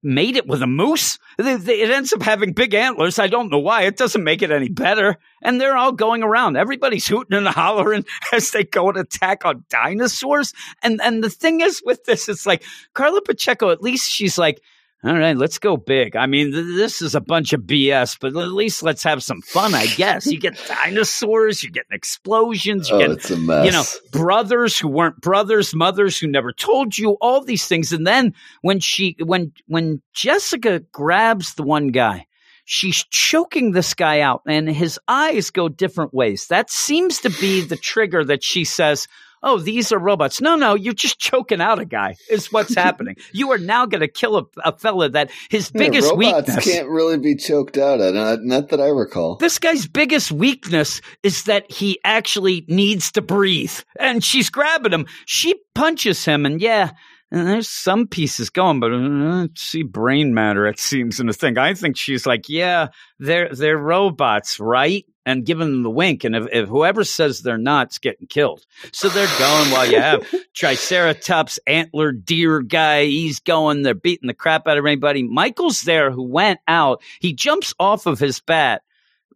made it with a moose. It ends up having big antlers. I don't know why. It doesn't make it any better. And they're all going around. Everybody's hooting and hollering as they go and attack on dinosaurs. And and the thing is with this, it's like Karla Pacheco. At least she's like. All right, let's go big. I mean, th- this is a bunch of BS, but at least let's have some fun, I guess. You get dinosaurs, you're getting explosions, you Oh, get it's a mess. you know, brothers who weren't brothers, mothers who never told you, all these things. And then when she, when, when Jessica grabs the one guy, she's choking this guy out and his eyes go different ways. That seems to be the trigger that she says, Oh, these are robots. No, no, you're just choking out a guy, is what's happening. You are now going to kill a, a fella that his Yeah, biggest robots weakness. can't really be choked out. At, not, not that I recall. This guy's biggest weakness is that he actually needs to breathe. And she's grabbing him. She punches him, and yeah, and there's some pieces going, but uh, see brain matter. It seems in the thing. I think she's like, yeah, they're they're robots, right? And giving them the wink, and if, if whoever says they're not, it's getting killed. So they're going while you have Triceratops antler deer guy. He's going. They're beating the crap out of anybody. Michael's there, who went out. He jumps off of his bat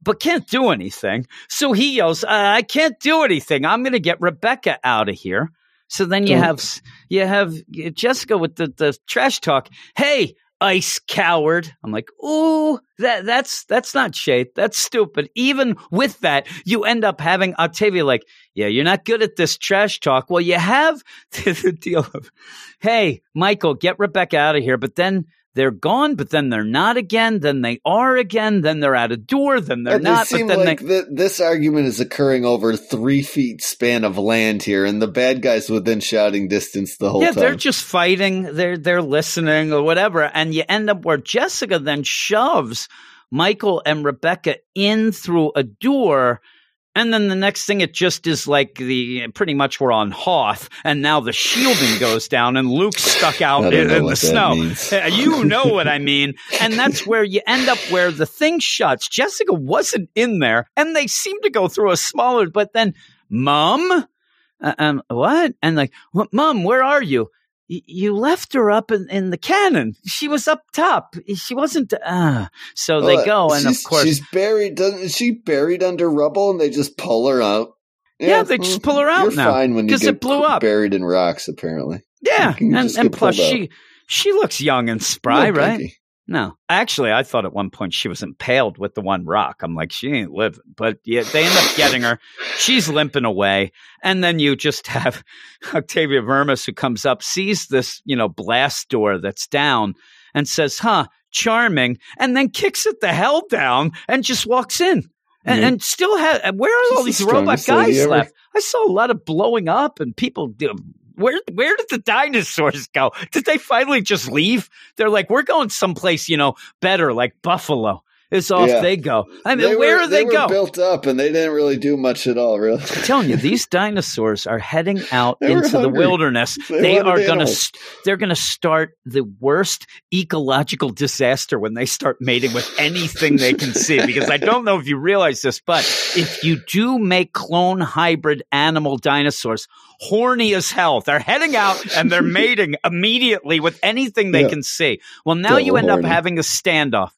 but can't do anything. So he yells, I can't do anything. I'm going to get Rebecca out of here. So then you have you have Jessica with the, the trash talk. Hey, ice coward. I'm like, ooh, that that's that's not shade. That's stupid. Even with that, you end up having Octavia like, yeah, you're not good at this trash talk. Well, you have the deal of, hey, Michael, get Rebecca out of here. But then they're gone, but then they're not again. Then they are again. Then they're at a door. Then they're and not. It seems but then like they, th- this argument is occurring over three feet span of land here, and the bad guys within shouting distance the whole yeah, time. Yeah, they're just fighting. They're they're listening or whatever, and you end up where Jessica then shoves Michael and Rebecca in through a door. And then the next thing, it just is like the pretty much we're on Hoth, and now the shielding goes down, and Luke's stuck out in, in the snow. Uh, you know what I mean. And that's where you end up where the thing shuts. Jessica wasn't in there, and they seem to go through a smaller, but then, Mom? Uh, um, what? And like, what, Mom, where are you? You left her up in, in the cannon. She was up top. She wasn't. Uh. So they go, and of course, she's buried. Doesn't is she buried under rubble, and they just pull her out? Yeah, they just pull her out You're now, fine when you get it blew up. buried in rocks. Apparently, yeah, and, and plus she she looks young and spry, right? Pinky. No, actually, I thought at one point she was impaled with the one rock. I'm like, she ain't living. But yeah, they end up getting her. She's limping away, and then you just have Octavia Vermis who comes up, sees this, you know, blast door that's down, and says, "Huh, charming," and then kicks it the hell down and just walks in. And, Yeah. and still has where are She's all the these robot guys ever. left? I saw a lot of blowing up and people. do- Where where did the dinosaurs go? Did they finally just leave? They're like, we're going someplace, you know, better, like Buffalo. Is off Yeah. they go. I mean, They where were, do they, were go? Built up, and they didn't really do much at all. Really, I'm telling you, these dinosaurs are heading out They into the wilderness. They They, are going to st- they're going to start the worst ecological disaster when they start mating with anything they can see. Because I don't know if you realize this, but if you do make clone hybrid animal dinosaurs, horny as hell, they're heading out and they're mating immediately with anything they Yeah. can see. Well, now you end horny. up having a standoff.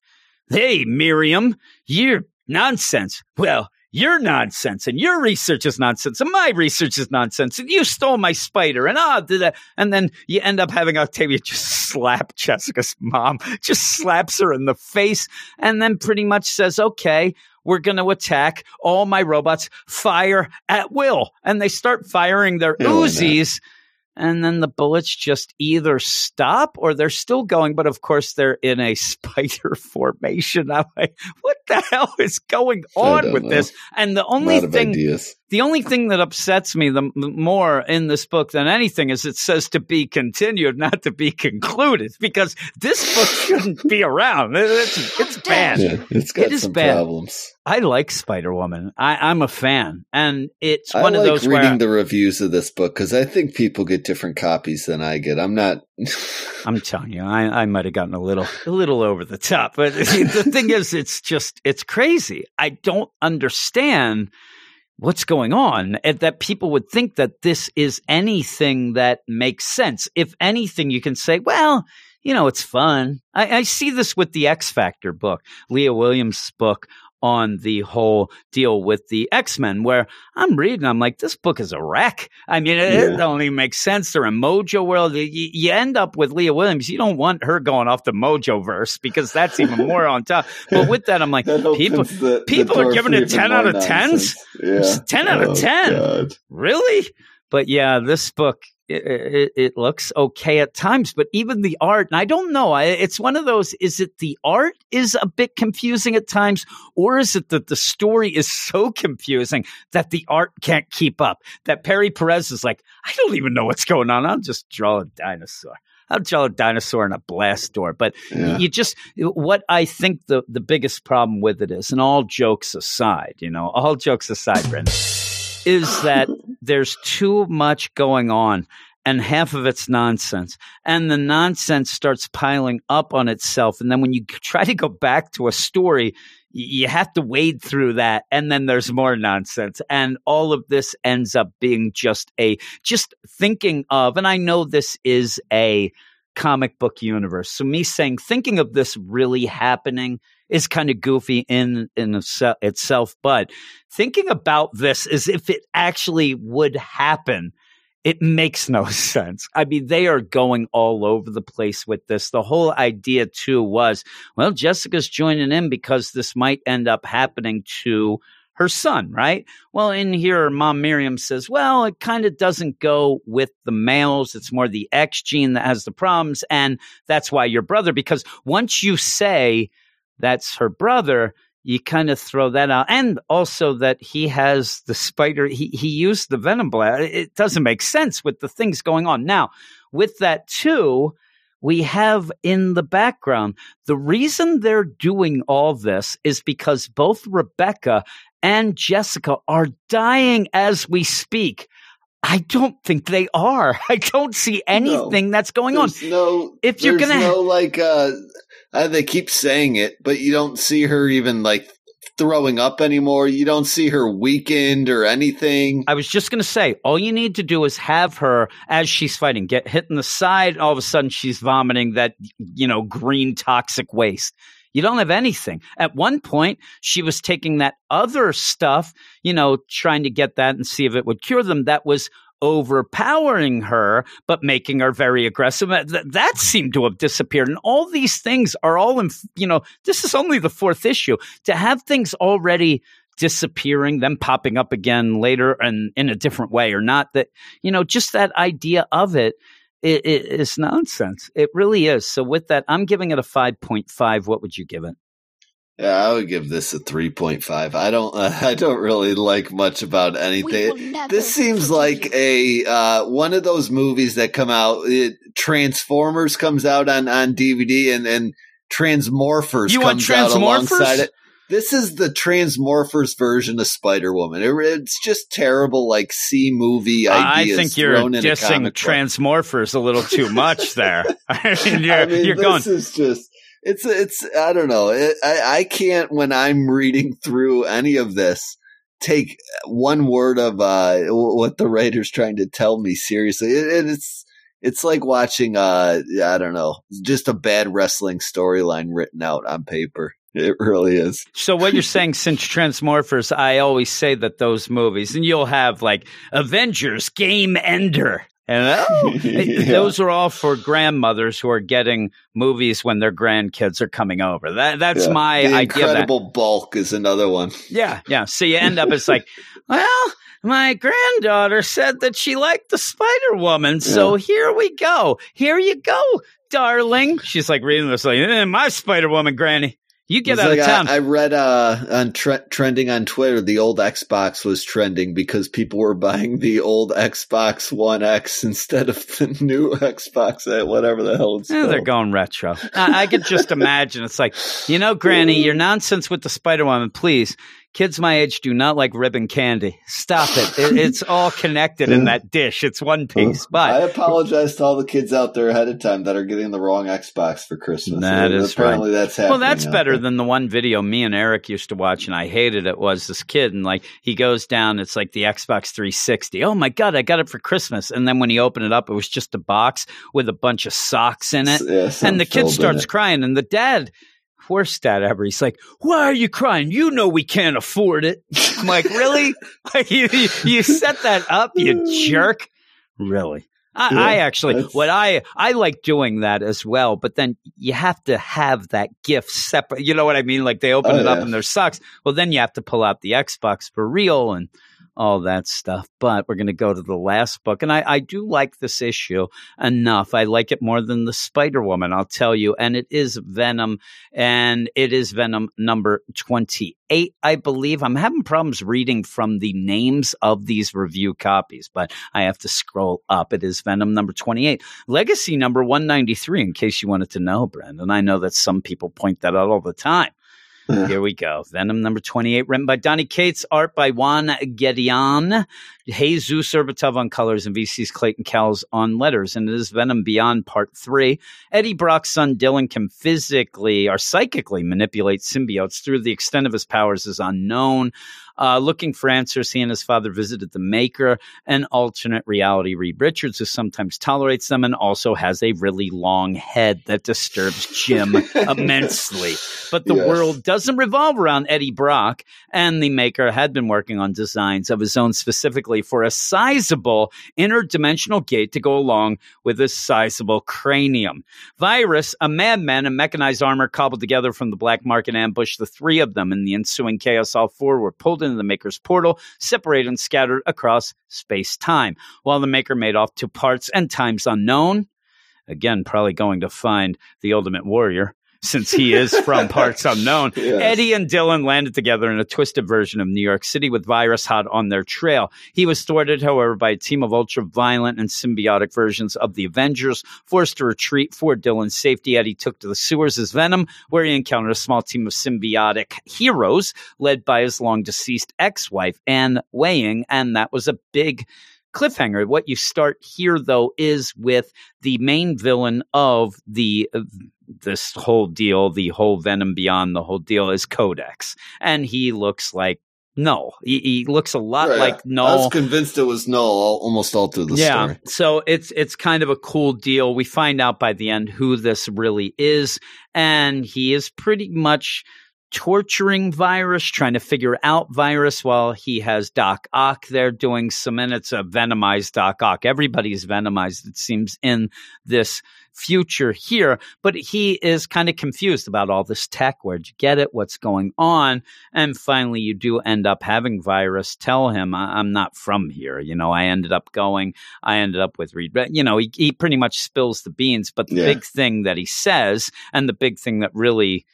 Hey, Miriam, you're nonsense. Well, you're nonsense and your research is nonsense and my research is nonsense and you stole my spider and ah that and then you end up having Octavia just slap Jessica's mom just slaps her in the face and then pretty much says okay we're going to attack all my robots fire at will and they start firing their Yeah, why not? Uzis and then the bullets just either stop or they're still going, but of course they're in a spider formation. I'm like, what the hell is going on with know. this? And the only thing, ideas. The only thing that upsets me the m- more in this book than anything is it says to be continued, not to be concluded, because this book shouldn't be around. It- It's, it's bad. Yeah, it's got It is some bad. problems. I like Spider Woman. I'm a fan, and it's I one like of those reading where the reviews of this book because I think people get different copies than I get. I'm not. I'm telling you, I, I might have gotten a little a little over the top, but the thing is, it's just it's crazy. I don't understand what's going on, that people would think that this is anything that makes sense. If anything, you can say, well, you know, it's fun. I, I see this with the X Factor book, Leah Williams' book on the whole deal with the X Men, where I'm reading, I'm like, this book is a wreck. I mean, it, it Yeah. don't even make sense. They're in Mojo World. You, you end up with Leah Williams. You don't want her going off the Mojo verse because that's even more on top. But with that, I'm like, That people, the- the people are giving it 10 out of 10s? Yeah. 10 out of Oh, 10. God. really? But yeah, this book it, it, it looks okay at times, but even the art, and I don't know. I, it's one of those. Is it the art is a bit confusing at times, or is it that the story is so confusing that the art can't keep up? That Pere Pérez is like, I don't even know what's going on. I'll just draw a dinosaur. I'll draw a dinosaur in a blast door. But Yeah. you just what I think the the biggest problem with it is, and all jokes aside, you know, all jokes aside, Brendan, is that there's too much going on. and half of it's nonsense. And the nonsense starts piling up on itself. And then when you try to go back to a story, you have to wade through that and then there's more nonsense and all of this ends up being just a just thinking of and i know this is a comic book universe so me saying thinking of this really happening is kind of goofy in in itself but thinking about this as if it actually would happen it makes no sense. I mean, they are going all over the place with this. The whole idea, too, was well, Jessica's joining in because this might end up happening to her son, right? Well, in here, mom Miriam says, well, it kind of doesn't go with the males. It's more the X gene that has the problems. And that's why your brother, because once you say that's her brother, you kind of throw that out. And also that he has the spider, he, he used the venom blast. It doesn't make sense with the things going on. Now, with that too, we have in the background the reason they're doing all this is because both Rebecca and Jessica are dying as we speak. I don't think they are. I don't see anything no, that's going on. No, if you're gonna no like uh, uh, they keep saying it, but you don't see her even like throwing up anymore. You don't see her weakened or anything. I was just going to say, all you need to do is have her as she's fighting get hit in the side. All of a sudden, she's vomiting that, you know, green toxic waste. You don't have anything. At one point, she was taking that other stuff, you know, trying to get that and see if it would cure them. That was overpowering her, but making her very aggressive. That, that seemed to have disappeared. And all these things are all in, you know, this is only the fourth issue. To have things already disappearing, then popping up again later and in a different way or not, that, you know, just that idea of it, it, it is nonsense. It really is. So with that, I'm giving it a 5.5. What would you give it? Yeah, I would give this a 3.5. I don't uh, I don't really like much about anything. This seems like a uh, one of those movies that come out it, Transformers comes out on on DVD and and Transmorphers you comes out alongside it. This is the Transmorphers version of Spider Woman. It, it's just terrible, like C movie ideas. I think you're dissing Transmorphers a little too much there. I mean, you're, I mean, you're this going. is just it's it's I don't know. It, I I can't when I'm reading through any of this take one word of uh, what the writer's trying to tell me seriously. It, it's it's like watching uh I don't know, just a bad wrestling storyline written out on paper. It really is. So what you're saying since Transmorphers, I always say that those movies, and you'll have like Avengers Game Ender. And oh, yeah. those are all for grandmothers who are getting movies when their grandkids are coming over. That that's yeah. my the idea. Incredible Bulk is another one. Yeah, yeah. So you end up it's like, well, my granddaughter said that she liked the Spider Woman, so yeah. here we go. Here you go, darling. She's like reading this like, eh, my Spider Woman, Granny. You get out like of town. I, I read uh, on tre- trending on Twitter, the old Xbox was trending because people were buying the old Xbox One X instead of the new Xbox, uh, whatever the hell it's yeah, They're going retro. I, I could just imagine. It's like, you know, Granny, your nonsense with the Spider Woman, please kids my age do not like ribbon candy. Stop it. it it's all connected in that dish. It's one piece. But I apologize to all the kids out there ahead of time that are getting the wrong Xbox for Christmas. That is apparently right. that's happening. Well, that's better there. than the one video me and Eric used to watch, and I hated it. Was this kid and like he goes down? It's like the Xbox 360. Oh my god, I got it for Christmas. And then when he opened it up, it was just a box with a bunch of socks in it, yeah, and the kid starts crying, and the dad worst dad ever. He's like, "Why are you crying? You know we can't afford it." I'm like, "Really? like you, you set that up, you mm. jerk? Really?" I, yeah, I actually, that's... what I I like doing that as well, but then you have to have that gift separate. You know what I mean? Like they open oh, it up and there's sucks. Well, then you have to pull out the Xbox for real and all that stuff. But we're going to go to the last book. And I, I do like this issue enough. I like it more than the Spider Woman, I'll tell you. And it is Venom, and it is Venom number 28, I believe. I'm having problems reading from the names of these review copies, but I have to scroll up. It is Venom number 28. Legacy number 193, in case you wanted to know, Brandon. I know that some people point that out all the time. Here we go. Venom number 28, written by Donny Cates, art by Juan Gedeon, Jesus Aburtov on colors, and VC's Clayton Cowles on letters. And it is Venom Beyond Part 3. Eddie Brock's son Dylan can physically or psychically manipulate symbiotes through the extent of his powers is unknown. Uh, looking for answers, he and his father visited the Maker, an alternate reality Reed Richards, who sometimes tolerates them and also has a really long head that disturbs Jim immensely. But the Yes. world doesn't revolve around Eddie Brock, and the Maker had been working on designs of his own specifically for a sizable interdimensional gate to go along with a sizable cranium. Virus, a madman in mechanized armor cobbled together from the black market ambushed the three of them. In the ensuing chaos, all four were pulled the Maker's portal, separated and scattered across space time, while the Maker made off to parts and times unknown. Again, probably going to find the Ultimate Warrior. Since he is from parts unknown, Yes. Eddie and Dylan landed together in a twisted version of New York City with Virus hot on their trail. He was thwarted, however, by a team of ultra violent and symbiotic versions of the Avengers. Forced to retreat for Dylan's safety, Eddie took to the sewers as Venom, where he encountered a small team of symbiotic heroes led by his long deceased ex wife, Anne Weying, and that was a big cliffhanger. What you start here, though, is with the main villain of the uh, this whole deal, the whole Venom Beyond, the whole deal is Codex, and he looks like no, he, he looks a lot Right. like Null. I was convinced it was Null almost all through the story. yeah, story. so it's it's kind of a cool deal. We find out by the end who this really is, and he is pretty much torturing virus, trying to figure out virus while he has Doc Ock there doing some, and it's a venomized Doc Ock. Everybody's venomized, it seems, in this future here, but he is kind of confused about all this tech. Where'd you get it? What's going on? And finally, you do end up having virus tell him, I- I'm not from here. You know, I ended up going, I ended up with Reed. You know, he, he pretty much spills the beans, but the Yeah. big thing that he says, and the big thing that really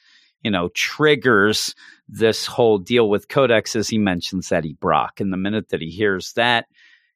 you know, triggers this whole deal with Codex as he mentions Eddie Brock. And the minute that he hears that,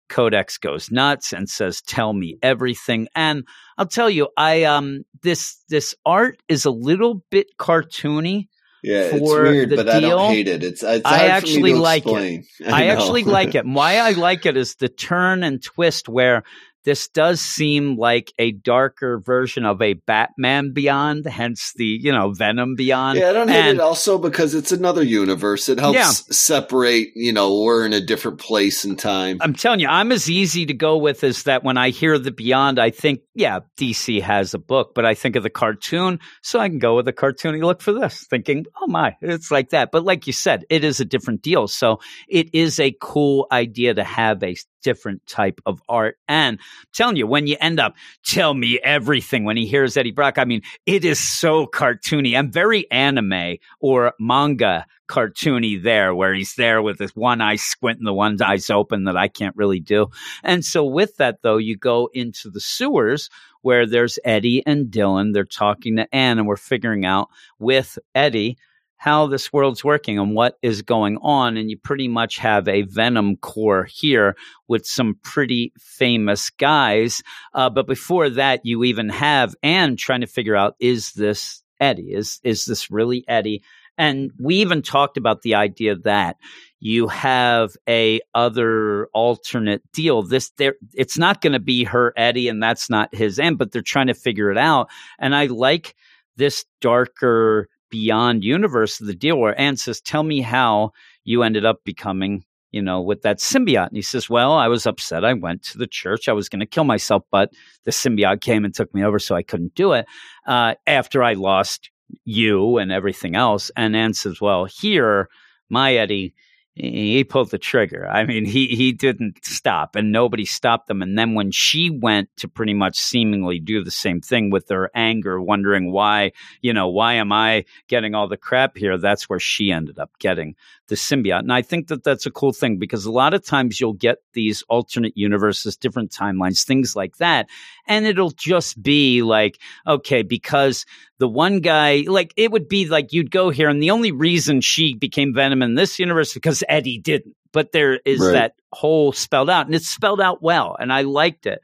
Codex goes nuts and says, "Tell me everything." And I'll tell you, I um this this art is a little bit cartoony. Yeah, it's weird, but I don't hate it. It's, it's I actually like it. explain. I, actually like it. Why I like it is the turn and twist where this does seem like a darker version of a Batman Beyond, hence the, you know, Venom Beyond. Yeah, I don't hate And- it also because it's another universe. It helps Yeah. separate, you know, we're in a different place and time. I'm telling you, I'm as easy to go with as that when I hear the Beyond, I think, yeah, DC has a book, but I think of the cartoon, so I can go with the cartoon and look for this, thinking, oh my, it's like that. But like you said, it is a different deal. So it is a cool idea to have a different type of art. And I'm telling you, when you end up, tell me everything when he hears Eddie Brock, I mean, it is so cartoony and very anime or manga cartoony there, where he's there with his one eye squinting, the one eye's open that I can't really do. And so with that, though, you go into the sewers where there's Eddie and Dylan. They're talking to Anne, and we're figuring out with Eddie how this world's working and what is going on. And you pretty much have a Venom core here with some pretty famous guys. Uh, but before that, you even have Anne trying to figure out is this Eddie? Is is this really Eddie? And we even talked about the idea that you have a other alternate deal. This there it's not going to be her Eddie and that's not his end, but they're trying to figure it out. And I like this darker beyond universe of the deal where Anne says, Tell me how you ended up becoming, you know, with that symbiote. And he says, Well, I was upset. I went to the church. I was going to kill myself, but the symbiote came and took me over, so I couldn't do it. Uh, after I lost you and everything else. And Anne says, Well, here, my Eddie, he pulled the trigger. I mean, he he didn't stop, and nobody stopped them. And then when she went to pretty much seemingly do the same thing with her anger, wondering why, you know, why am I getting all the crap here? That's where she ended up getting the symbiote. And I think that that's a cool thing because a lot of times you'll get these alternate universes, different timelines, things like that, and it'll just be like, okay, because the one guy, like it would be like you'd go here, and the only reason she became Venom in this universe is Eddie didn't. But there is Right. that whole spelled out, and it's spelled out well, and I liked it.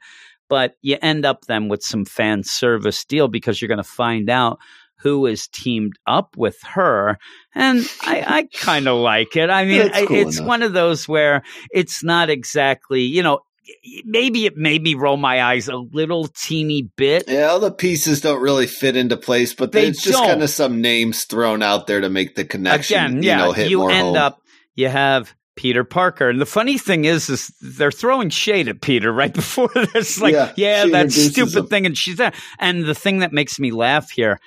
But you end up then with some fan service deal because you're going to find out who is teamed up with her. And I, I kind of like it. I mean, cool it's enough. one of those where it's not exactly, you know, maybe it made me roll my eyes a little teeny bit. Yeah, all the pieces don't really fit into place, but they it's just kind of some names thrown out there to make the connection. Again, yeah, you, know, you end home. up you have Peter Parker. And the funny thing is, is they're throwing shade at Peter right before this. Like, yeah, yeah that stupid him. thing. And she's there. And the thing that makes me laugh here,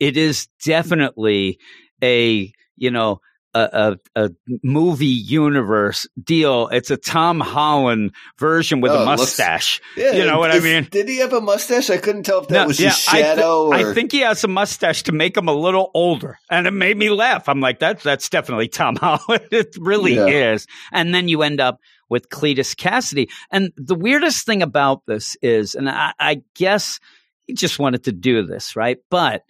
it is definitely a, you know, a, a, movie universe deal. It's a Tom Holland version with oh, a mustache. Looks, yeah, you know what is, I mean? Did he have a mustache? I couldn't tell if that no, was yeah, his shadow. I, th- I, think he has a mustache to make him a little older, and it made me laugh. I'm like, that's that's definitely Tom Holland. it really yeah. is. And then you end up with Cletus Kasady. And the weirdest thing about this is, and I, I guess he just wanted to do this, right? But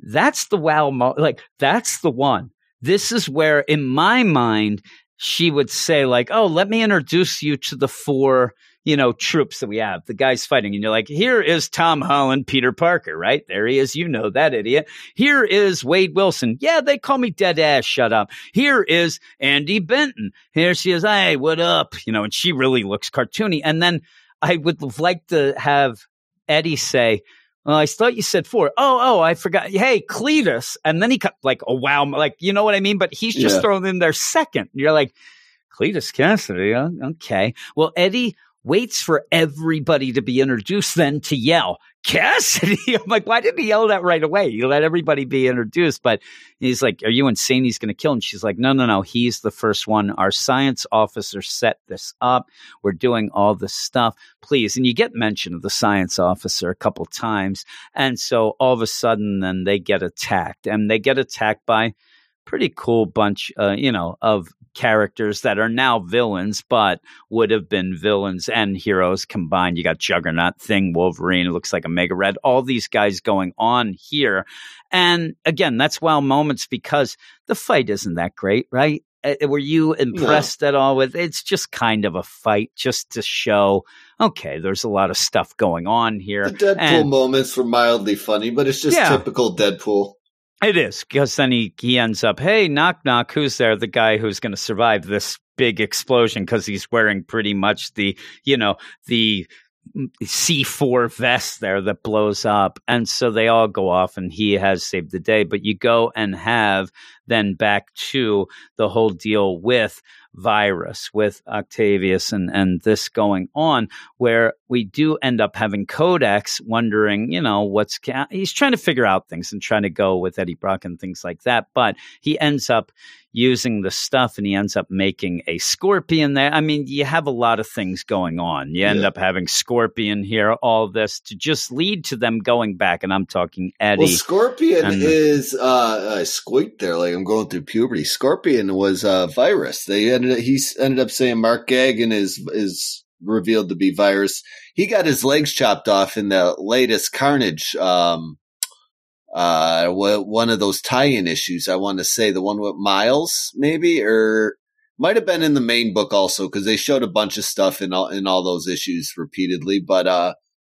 that's the wow, mo- like that's the one this is where, in my mind, she would say, like, oh, let me introduce you to the four, you know, troops that we have, the guys fighting. And you're like, here is Tom Holland, Peter Parker, right? There he is. You know that idiot. Here is Wade Wilson. Yeah, they call me dead ass. Shut up. Here is Andi Benton. Here she is. Hey, what up? You know, and she really looks cartoony. And then I would like to have Eddie say, well, I thought you said four. Oh, oh, I forgot. Hey, Cletus. And then he cut like, oh, wow. Like, you know what I mean? But he's just yeah. thrown in there second. You're like, Cletus Kasady. Uh, okay. Well, Eddie waits for everybody to be introduced then to yell, Kasady. I'm like, why didn't he yell that right away? You let everybody be introduced. But he's like, Are you insane? He's going to kill him. She's like, No, no, no. He's the first one. Our science officer set this up. We're doing all this stuff. Please. And you get mention of the science officer a couple times. And so all of a sudden, then they get attacked and they get attacked by pretty cool bunch, uh, you know, of characters that are now villains, but would have been villains and heroes combined. You got Juggernaut, Thing, Wolverine, it looks like a Mega Red, all these guys going on here. And again, that's wow moments because the fight isn't that great, right? Uh, were you impressed no. at all with it's just kind of a fight just to show okay there's a lot of stuff going on here the deadpool and, moments were mildly funny but it's just yeah. typical deadpool it is because then he he ends up, hey, knock knock, who's there? The guy who's going to survive this big explosion because he's wearing pretty much the you know the C4 vest there that blows up. And so they all go off and he has saved the day. But you go and have then back to the whole deal with virus with Octavius and, and this going on, where we do end up having Codex wondering, you know, what's he's trying to figure out things and trying to go with Eddie Brock and things like that. But he ends up using the stuff and he ends up making a scorpion there. I mean, you have a lot of things going on. You end yeah. up having scorpion here, all this to just lead to them going back. And I'm talking Eddie. Well, scorpion and, is, uh, I squeaked there like I'm going through puberty. Scorpion was a virus. They ended up, he ended up saying Mark Gargan is, is revealed to be virus. He got his legs chopped off in the latest Carnage, um, uh, one of those tie-in issues. I want to say the one with Miles, maybe, or might have been in the main book also because they showed a bunch of stuff in all in all those issues repeatedly. But uh,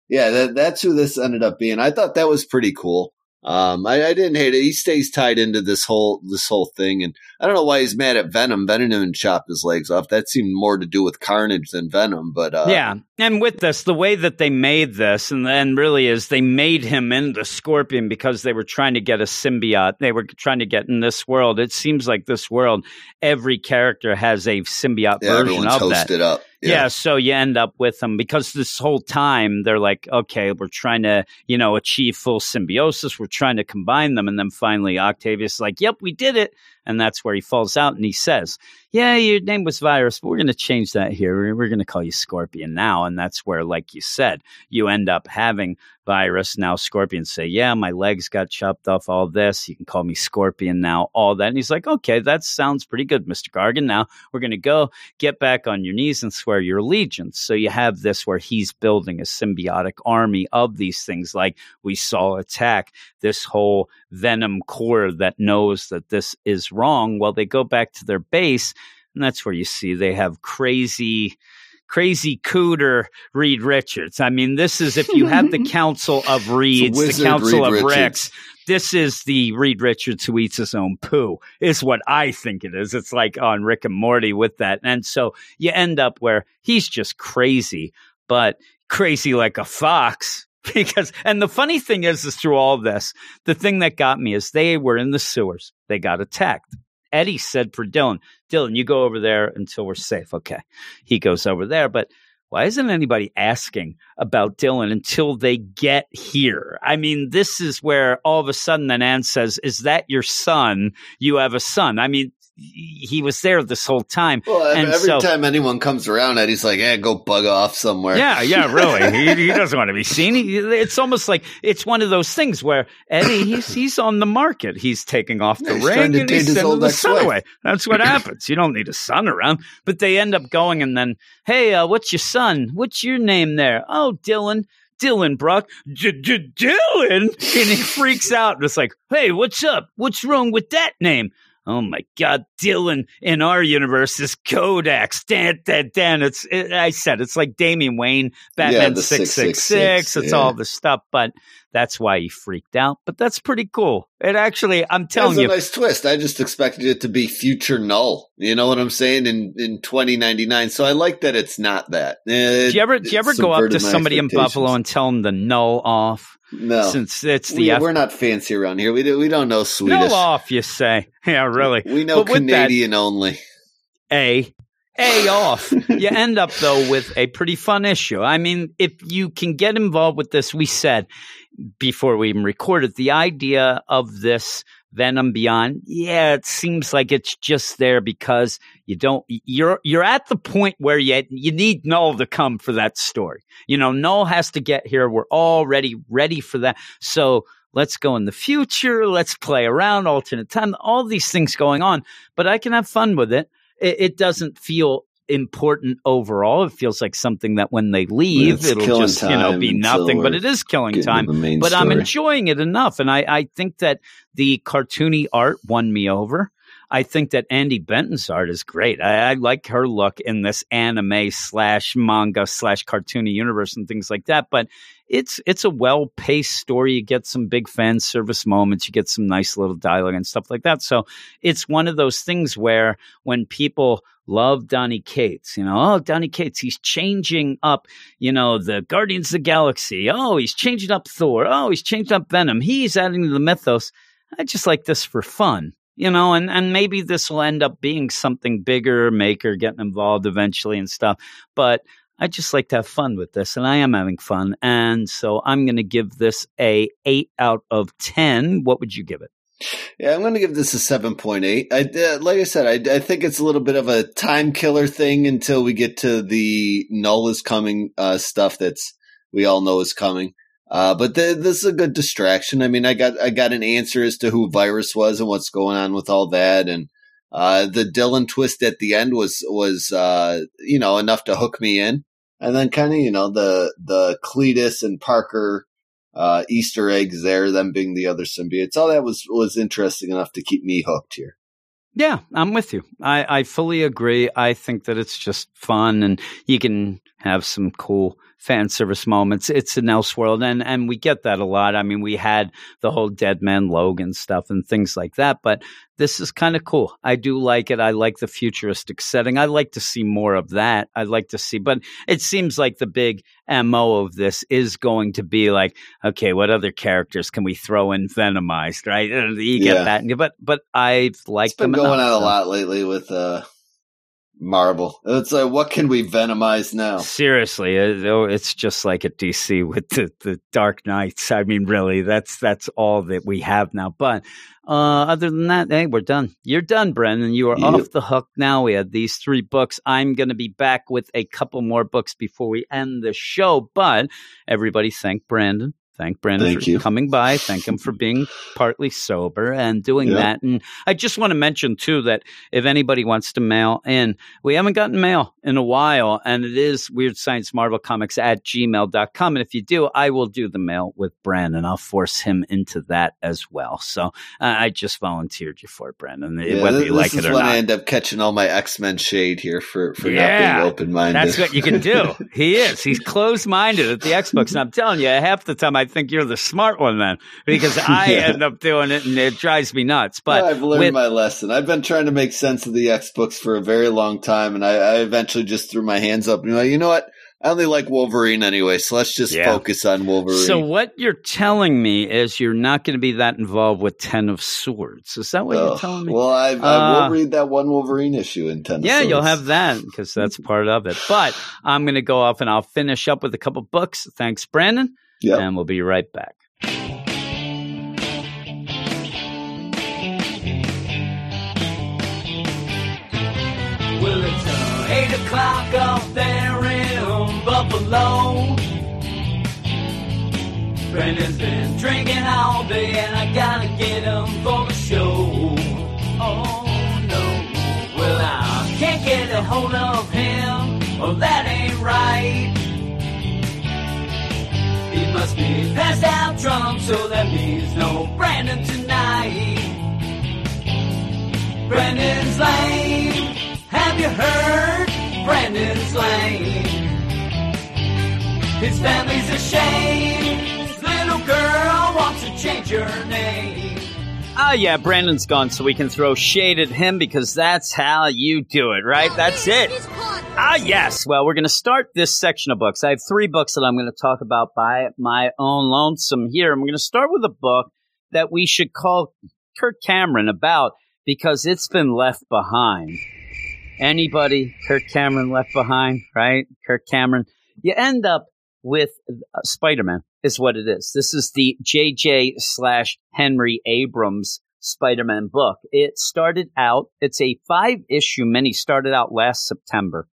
yeah, that, that's who this ended up being. I thought that was pretty cool. Um, I, I, didn't hate it. He stays tied into this whole this whole thing, and I don't know why he's mad at Venom. Venom didn't chop his legs off. That seemed more to do with Carnage than Venom. But uh, yeah, and with this, the way that they made this, and then really is they made him into Scorpion because they were trying to get a symbiote. They were trying to get in this world. It seems like this world, every character has a symbiote yeah, version of that. Up. Yeah. yeah. So you end up with them because this whole time they're like, okay, we're trying to, you know, achieve full symbiosis. We're trying to combine them. And then finally Octavius is like, yep, we did it. And that's where he falls out and he says, Yeah, your name was Virus, but we're going to change that here. We're, going to call you Scorpion now. And that's where, like you said, you end up having Virus. Now Scorpion say, Yeah, my legs got chopped off, all this. You can call me Scorpion now, all that. And he's like, Okay, that sounds pretty good, Mr. Gargan. Now we're going to go get back on your knees and swear your allegiance. So you have this where he's building a symbiotic army of these things, like we saw attack this whole Venom core that knows that this is wrong. Well, they go back to their base, and that's where you see they have crazy crazy cooter Reed Richards. I mean, this is if you have the Council of Reeds, the Council Reed of Richards. Ricks. This is the Reed Richards who eats his own poo, is what I think it is. It's like on Rick and Morty with that. And so you end up where he's just crazy, but crazy like a fox because and the funny thing is is through all this the thing that got me is they were in the sewers. They got attacked. Eddie said for dylan dylan you go over there until we're safe. Okay. He goes over there but why isn't anybody asking about dylan until they get here? I mean this is where all of a sudden then anne says is that your son? You have a son. I mean he was there this whole time. Well, and every so, time anyone comes around, Eddie's like, "Yeah, go bug off somewhere." Yeah, yeah, really. he, he, doesn't want to be seen. He, it's almost like it's one of those things where Eddie, he's he's on the market. He's taking off the yeah, ring and he's sending the son away. That's what happens. You don't need a son around, but they end up going and then, hey, uh, what's your son? What's your name there? Oh, Dylan. Dylan Brock, Dylan, and he freaks out. And it's like, hey, what's up? What's wrong with that name? Oh my God, Dylan in our universe is Codex. Dan, dan, dan. It's, it, I said, it's like Damian Wayne, Batman yeah, 666. It's yeah. all the stuff, but that's why he freaked out. But that's pretty cool. It actually, I'm telling you. a nice twist. I just expected it to be future null. You know what I'm saying? In, in 2099. So I like that it's not that. It, do you ever, do you ever go up to somebody in Buffalo and tell them the null off? No, since it's the we, F- we're not fancy around here. We do, we don't know Swedish. No off, you say? Yeah, really. We know but Canadian that, only. A a off. you end up though with a pretty fun issue. I mean, if you can get involved with this, we said before we even recorded the idea of this Venom Beyond, yeah, it seems like it's just there because you don't you're you're at the point where you you need Null to come for that story. You know, Null has to get here. We're already ready for that. So let's go in the future. Let's play around, alternate time, all these things going on. But I can have fun with it. It, it doesn't feel important overall. It feels like something that when they leave, it's it'll just you know be nothing. But it is killing time. But story. I'm enjoying it enough, and I, I think that the cartoony art won me over. I think that Andi Benton's art is great. I, I, like her look in this anime slash manga slash cartoony universe and things like that. But it's it's a well paced story. You get some big fan service moments. You get some nice little dialogue and stuff like that. So it's one of those things where when people love Donny Cates. You know, oh, Donny Cates, he's changing up, you know, the Guardians of the Galaxy. Oh, he's changing up Thor. Oh, he's changing up Venom. He's adding to the mythos. I just like this for fun, you know, and, and maybe this will end up being something bigger, Maker getting involved eventually and stuff. But I just like to have fun with this, and I am having fun. And so I'm going to give this a 8 out of 10. What would you give it? Yeah, I'm going to give this a 7.8. I, uh, like I said, I, I, think it's a little bit of a time killer thing until we get to the Knull is coming uh, stuff that's we all know is coming. Uh, but the, this is a good distraction. I mean, I got I got an answer as to who Virus was and what's going on with all that, and uh, the Dylan twist at the end was was uh, you know enough to hook me in, and then kind of you know the the Cletus and Parker uh, Easter eggs there, them being the other symbiotes. All that was was interesting enough to keep me hooked here. Yeah, I'm with you. I, I fully agree. I think that it's just fun and you can have some cool fan service moments. It's an Elseworld, and and we get that a lot. I mean, we had the whole Dead Man Logan stuff and things like that, but this is kind of cool. I do like it. I like the futuristic setting. I like to see more of that. I'd like to see, but it seems like the big mo of this is going to be like, okay, what other characters can we throw in Venomized, right? You get yeah. that, but but I've liked it's been them going enough, on a lot lately with uh Marvel. It's like, what can we venomize now? Seriously, it's just like at DC with the, the Dark Knights. I mean, really, that's that's all that we have now. But uh, other than that, hey, we're done. You're done, Brendan. You are yep. off the hook now. We had these three books. I'm going to be back with a couple more books before we end the show. But everybody, thank Brandon Thank Brandon Thank for you. coming by. Thank him for being partly sober and doing Yeah. that. And I just want to mention too that if anybody wants to mail in, we haven't gotten mail in a while, and it is Weird Science Marvel Comics at gmail.com. And if you do, I will do the mail with Brandon. I'll force him into that as well. So uh, I just volunteered you for it, Brandon, Yeah, whether this you like it or when not. I end up catching all my X Men shade here for for Yeah, not being open minded. That's what you can do. He is. He's closed minded at the X books. And I'm telling you, half the time I think you're the smart one then because I Yeah. end up doing it and it drives me nuts. But I've learned with- my lesson. I've been trying to make sense of the X books for a very long time, and I, I eventually just threw my hands up and like, you know what? I only like Wolverine anyway, so let's just Yeah. focus on Wolverine. so what you're telling me is you're not going to be that involved with Ten of Swords. Is that what you're telling me? Well, I, I Uh, will read that one Wolverine issue in ten. yeah, you'll have that because that's part of it. But I'm going to go off and I'll finish up with a couple books. Thanks, Brandon. Yep. And we'll be right back. Well, it's uh, 8 o'clock up there in Buffalo. Brendan's been drinking all day, and I gotta get him for the show. So that means no Brandon tonight. Brandon's lame. Have you heard? Brandon's lame. His family's ashamed. His little girl wants to change her name. Ah, yeah, Brandon's gone, so we can throw shade at him because that's how you do it, right? That's it. Ah, yes. Well, we're going to start this section of books. I have three books that I'm going to talk about by my own lonesome here. And we're going to start with a book that we should call Kirk Cameron about because it's been left behind. Anybody, Kirk Cameron left behind, right? Kirk Cameron. You end up with uh, Spider-Man is what it is. This is the JJ slash Henry Abrams Spider-Man book. It started out, it's a five issue mini, started out last September.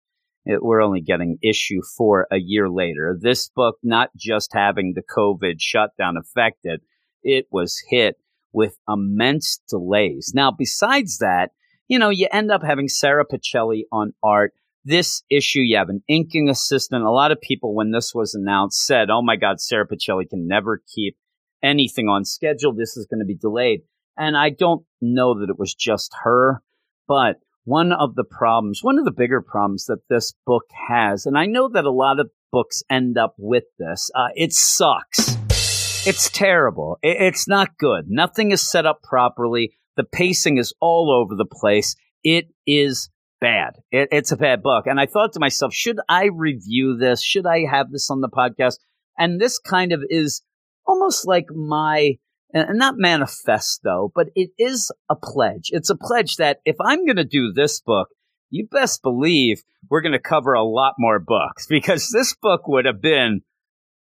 It, we're only getting issue four a year later. This book, not just having the COVID shutdown affected, it was hit with immense delays. Now, besides that, you know, you end up having Sara Pichelli on art. This issue, you have an inking assistant. A lot of people, when this was announced, said, Oh my God, Sara Pichelli can never keep anything on schedule. This is going to be delayed. And I don't know that it was just her, but one of the problems, one of the bigger problems that this book has, and I know that a lot of books end up with this, uh, it sucks. It's terrible. It's not good. Nothing is set up properly. The pacing is all over the place. It is bad. It, it's a bad book. And I thought to myself, should I review this? Should I have this on the podcast? And this kind of is almost like my, and not manifesto, but it is a pledge. It's a pledge that if I'm going to do this book, you best believe we're going to cover a lot more books because this book would have been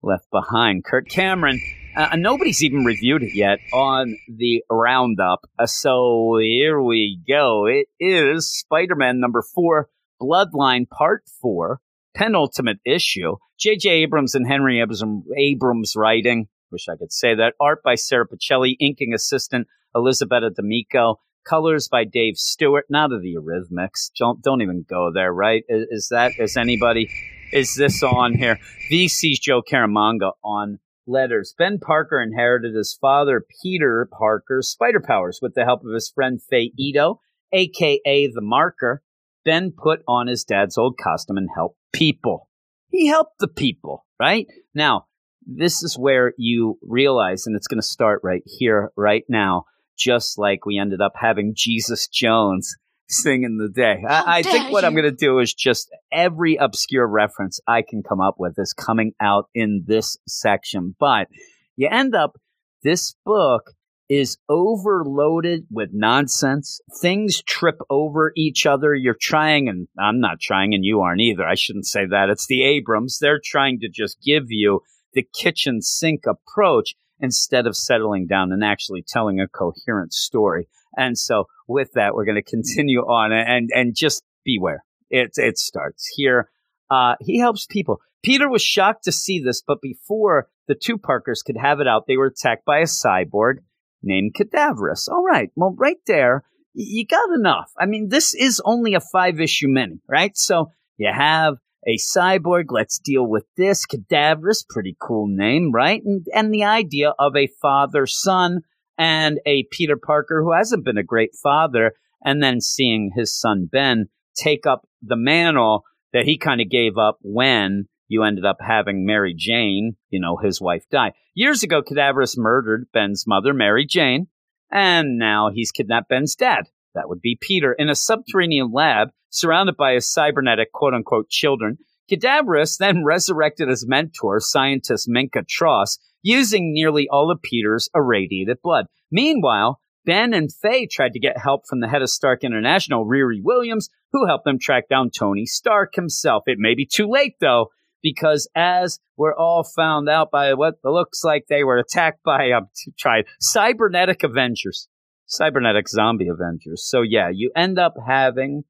left behind. Kirk Cameron, uh, nobody's even reviewed it yet on the roundup. Uh, so here we go. It is Spider Man number four, Bloodline Part Four, penultimate issue. J.J. Abrams and Henry Abrams, Abrams writing. Wish I could say that. Art by Sara Pichelli, inking assistant Elisabetta D'Amico, colors by Dave Stewart. Not of the Eurythmics. Don't don't even go there. Right? Is, is that is anybody? Is this on here? VC's Joe Caramagna on letters. Ben Parker inherited his father Peter Parker's spider powers with the help of his friend Faye Ito, aka the Marker. Ben put on his dad's old costume and helped people. He helped the people, right? Now, this is where you realize, and it's going to start right here, right now, just like we ended up having Jesus Jones singing the day. I, I think what I'm going to do is just every obscure reference I can come up with is coming out in this section. But you end up, this book is overloaded with nonsense. Things trip over each other. You're trying, and I'm not trying, and you aren't either. I shouldn't say that. It's the Abrams. They're trying to just give you the kitchen sink approach instead of settling down and actually telling a coherent story. And so with that, we're going to continue on and, and just beware. It, it starts here. Uh, he helps people. Peter was shocked to see this, but before the two Parkers could have it out. They were attacked by a cyborg named Cadaverous. All right. Well, right there, you got enough. I mean, this is only a five issue mini, right? So you have a cyborg. Let's deal with this. Cadaverous, pretty cool name, right? And, and the idea of a father son and a Peter Parker who hasn't been a great father, and then seeing his son Ben take up the mantle that he kind of gave up when you ended up having Mary Jane, you know, his wife die. Years ago, Cadaverous murdered Ben's mother, Mary Jane, and now he's kidnapped Ben's dad. That would be Peter in a subterranean lab surrounded by his cybernetic quote unquote children. Cadaverous then resurrected his mentor, scientist Minka Tross, using nearly all of Peter's irradiated blood. Meanwhile, Ben and Faye tried to get help from the head of Stark International, Riri Williams, who helped them track down Tony Stark himself. It may be too late, though, because as we're all found out by what looks like they were attacked by, um, tried cybernetic Avengers, cybernetic zombie Avengers. So yeah, you end up having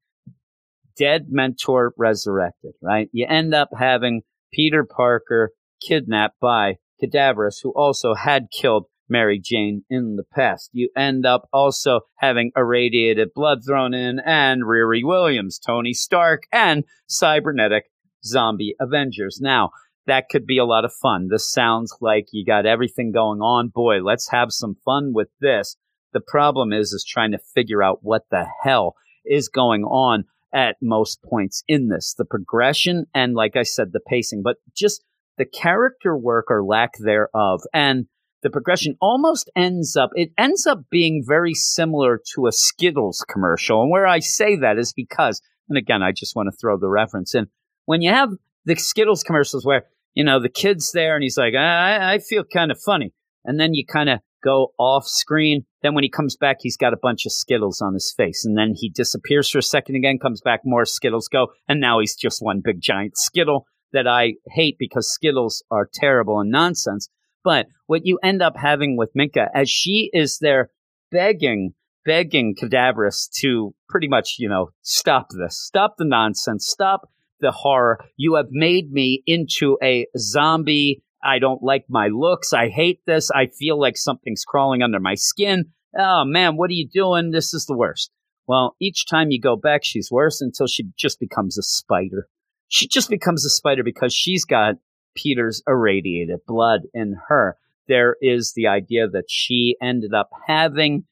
dead mentor resurrected, right? You end up having Peter Parker kidnapped by Cadaverous, who also had killed Mary Jane in the past. You end up also having irradiated blood thrown in and Riri Williams, Tony Stark, and cybernetic zombie Avengers. Now, that could be a lot of fun. This sounds like you got everything going on. Boy, let's have some fun with this. The problem is, is trying to figure out what the hell is going on at most points in this. The progression and, like I said, the pacing, but just the character work or lack thereof. And the progression almost ends up, it ends up being very similar to a Skittles commercial. And where I say that is because, and again, I just want to throw the reference in when you have the Skittles commercials where, you know, the kid's there and he's like, I, I feel kind of funny. And then you kind of go off screen. Then when he comes back, he's got a bunch of Skittles on his face. And then he disappears for a second again, comes back, more Skittles go. And now he's just one big giant Skittle that I hate because Skittles are terrible and nonsense. But what you end up having with Minka, as she is there begging, begging Cadaverous to pretty much, you know, stop this, stop the nonsense, stop the horror. You have made me into a zombie. I don't like my looks. I hate this. I feel like something's crawling under my skin. Oh man, what are you doing? This is the worst. Well, each time you go back, she's worse until she just becomes a spider. She just becomes a spider because she's got Peter's irradiated blood in her. There is the idea that she ended up having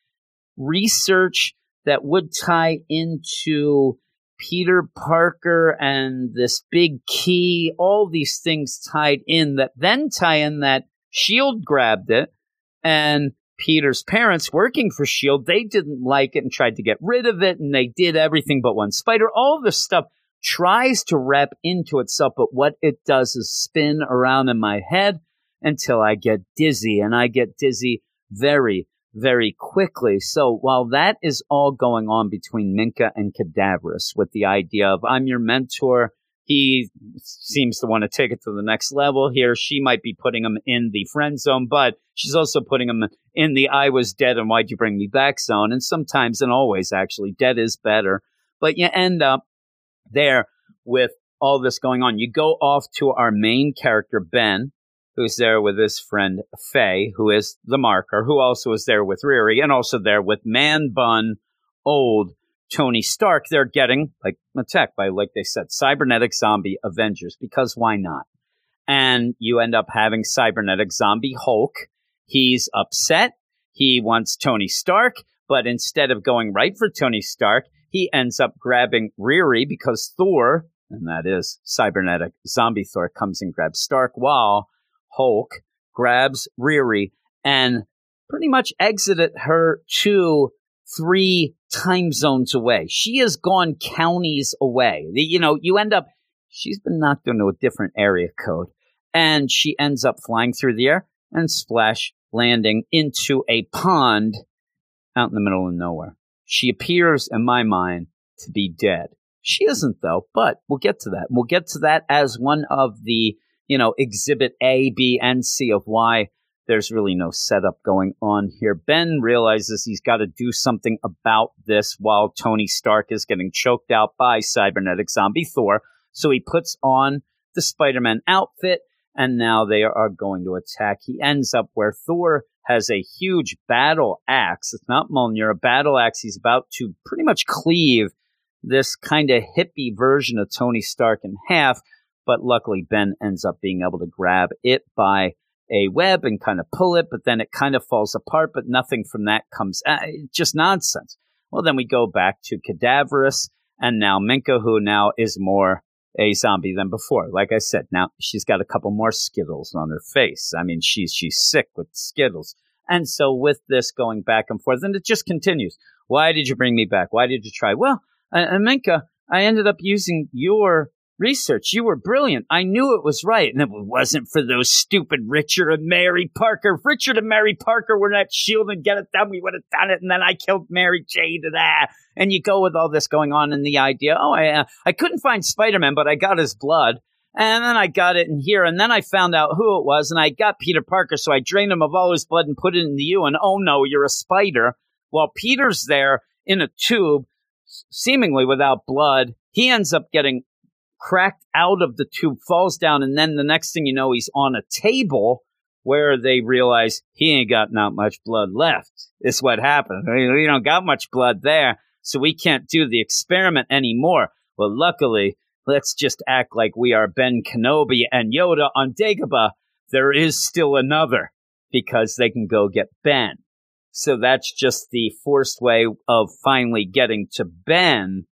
research that would tie into Peter Parker and this big key, all these things tied in that then tie in that S.H.I.E.L.D. grabbed it and Peter's parents working for S.H.I.E.L.D., they didn't like it and tried to get rid of it and they did everything but one spider. All this stuff tries to wrap into itself, but what it does is spin around in my head until I get dizzy and I get dizzy very, very quickly. So while that is all going on between Minka and Cadaverous with the idea of I'm your mentor, he seems to want to take it to the next level here. She might be putting him in the friend zone, but she's also putting him in the I was dead and why'd you bring me back zone. And sometimes and always actually dead is better. But you end up there with all this going on. You go off to our main character, Ben, who's there with his friend Faye, who is the marker, who also is there with Riri, and also there with Man Bun, old Tony Stark. They're getting like attacked by, like they said, cybernetic zombie Avengers, because why not? And you end up having cybernetic zombie Hulk. He's upset. He wants Tony Stark, but instead of going right for Tony Stark, he ends up grabbing Riri because Thor, and that is cybernetic zombie Thor, comes and grabs Stark while Hulk grabs Riri and pretty much exited her to three time zones away. She has gone counties away. You know, you end up, she's been knocked into a different area code and she ends up flying through the air and splash landing into a pond out in the middle of nowhere. She appears in my mind to be dead. She isn't though, but we'll get to that. We'll get to that as one of the you know, exhibit A, B, and C of why there's really no setup going on here. Ben realizes he's got to do something about this while Tony Stark is getting choked out by cybernetic zombie Thor. So he puts on the Spider Man outfit and now they are going to attack. He ends up where Thor has a huge battle axe. It's not Mjolnir, a battle axe. He's about to pretty much cleave this kind of hippie version of Tony Stark in half. But luckily, Ben ends up being able to grab it by a web and kind of pull it, but then it kind of falls apart, but nothing from that comes. Uh, just nonsense. Well, then we go back to Cadaverous and now Minka, who now is more a zombie than before. Like I said, now she's got a couple more Skittles on her face. I mean, she's she's sick with Skittles. And so with this going back and forth, and it just continues. Why did you bring me back? Why did you try? Well, uh, Minka, I ended up using your research. You were brilliant. I knew it was right. And if it wasn't for those stupid Richard and Mary Parker, if Richard and Mary Parker were that shield and get it done, we would have done it. And then I killed Mary Jane to that. And you go with all this going on and the idea, oh, I, uh, I couldn't find Spider-Man, but I got his blood. And then I got it in here, and then I found out who it was, and I got Peter Parker, so I drained him of all his blood and put it into you, and oh no, you're a spider. While Peter's there in a tube, seemingly without blood, he ends up getting cracked out of the tube, falls down, and then the next thing you know, he's on a table where they realize he ain't got not much blood left. Is what happened. We don't got much blood there, so we can't do the experiment anymore. Well, luckily, let's just act like we are Ben Kenobi and Yoda on Dagobah. There is still another because they can go get Ben. So that's just the forced way of finally getting to Ben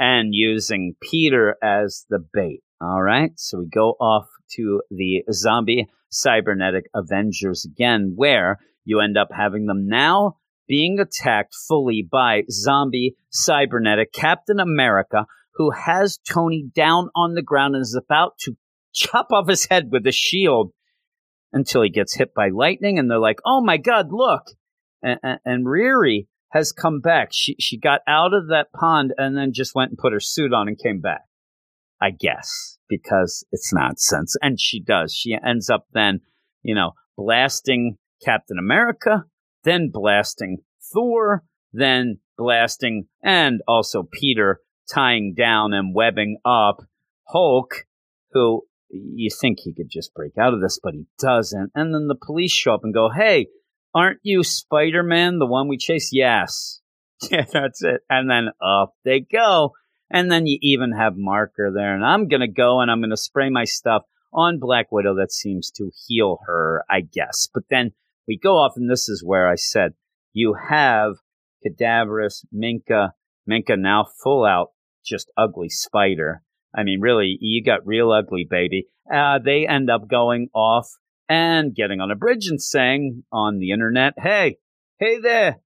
and using Peter as the bait. All right. So we go off to the zombie cybernetic Avengers again, where you end up having them now being attacked fully by zombie cybernetic Captain America, who has Tony down on the ground and is about to chop off his head with a shield until he gets hit by lightning. And they're like, oh my God, look. And, and, and has come back. She she got out of that pond and then just went and put her suit on and came back. I guess because it's nonsense, and she does. She ends up then, you know, blasting Captain America, then blasting Thor, then blasting and also Peter tying down and webbing up Hulk, who you think he could just break out of this, but he doesn't. And then the police show up and go, "Hey, Aren't you Spider Man, the one we chase? Yes. Yeah, that's it. And then up they go. And then you even have Marker there. And I'm going to go and I'm going to spray my stuff on Black Widow that seems to heal her, I guess. But then we go off, and this is where I said you have Cadaverous, Minka, Minka now full out, just ugly spider. I mean, really, you got real ugly, baby. Uh, they end up going off and getting on a bridge and saying on the internet, Hey, hey there,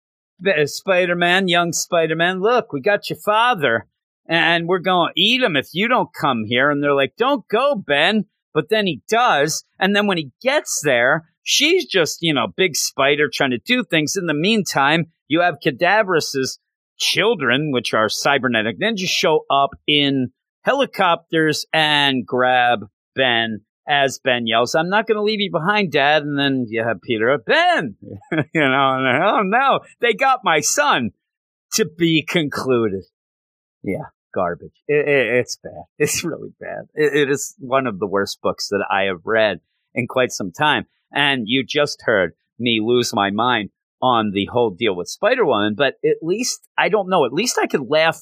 uh, Spider Man, young Spider Man, look, we got your father and we're going to eat him if you don't come here. And they're like, Don't go, Ben. But then he does. And then when he gets there, she's just, you know, big spider trying to do things. In the meantime, you have Cadaverous's children, which are cybernetic ninjas, show up in helicopters and grab Ben as Ben yells, I'm not going to leave you behind, Dad. And then you have Peter, Ben, you know, and, oh no, they got my son to be concluded. Yeah, garbage. It, it, it's bad. It's really bad. It, it is one of the worst books that I have read in quite some time. And you just heard me lose my mind on the whole deal with Spider Woman, but at least, I don't know, at least I could laugh.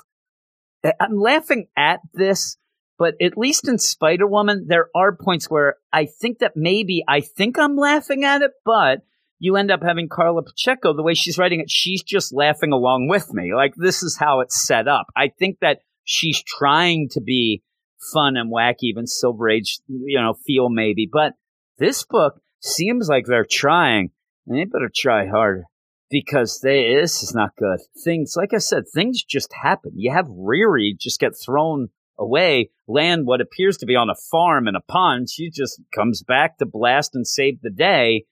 I'm laughing at this but at least in Spider Woman, there are points where I think that maybe I think I'm laughing at it, but you end up having Karla Pacheco, the way she's writing it, she's just laughing along with me. Like, this is how it's set up. I think that she's trying to be fun and wacky, even Silver Age, you know, feel maybe. But this book seems like they're trying, and they better try harder because they, this is not good. Things, like I said, things just happen. You have Riri just get thrown away, land what appears to be on a farm in a pond. She just comes back to blast and save the day.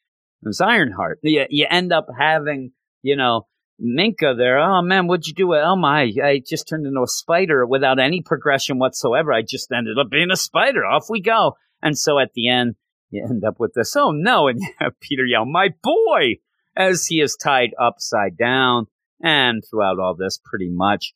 It's Ironheart. You, you end up having, you know, Minka there. Oh man, what'd you do? Oh my, I just turned into a spider without any progression whatsoever. I just ended up being a spider. Off we go. And so at the end, you end up with this. Oh no. And Peter yell, my boy, as he is tied upside down. And throughout all this, pretty much,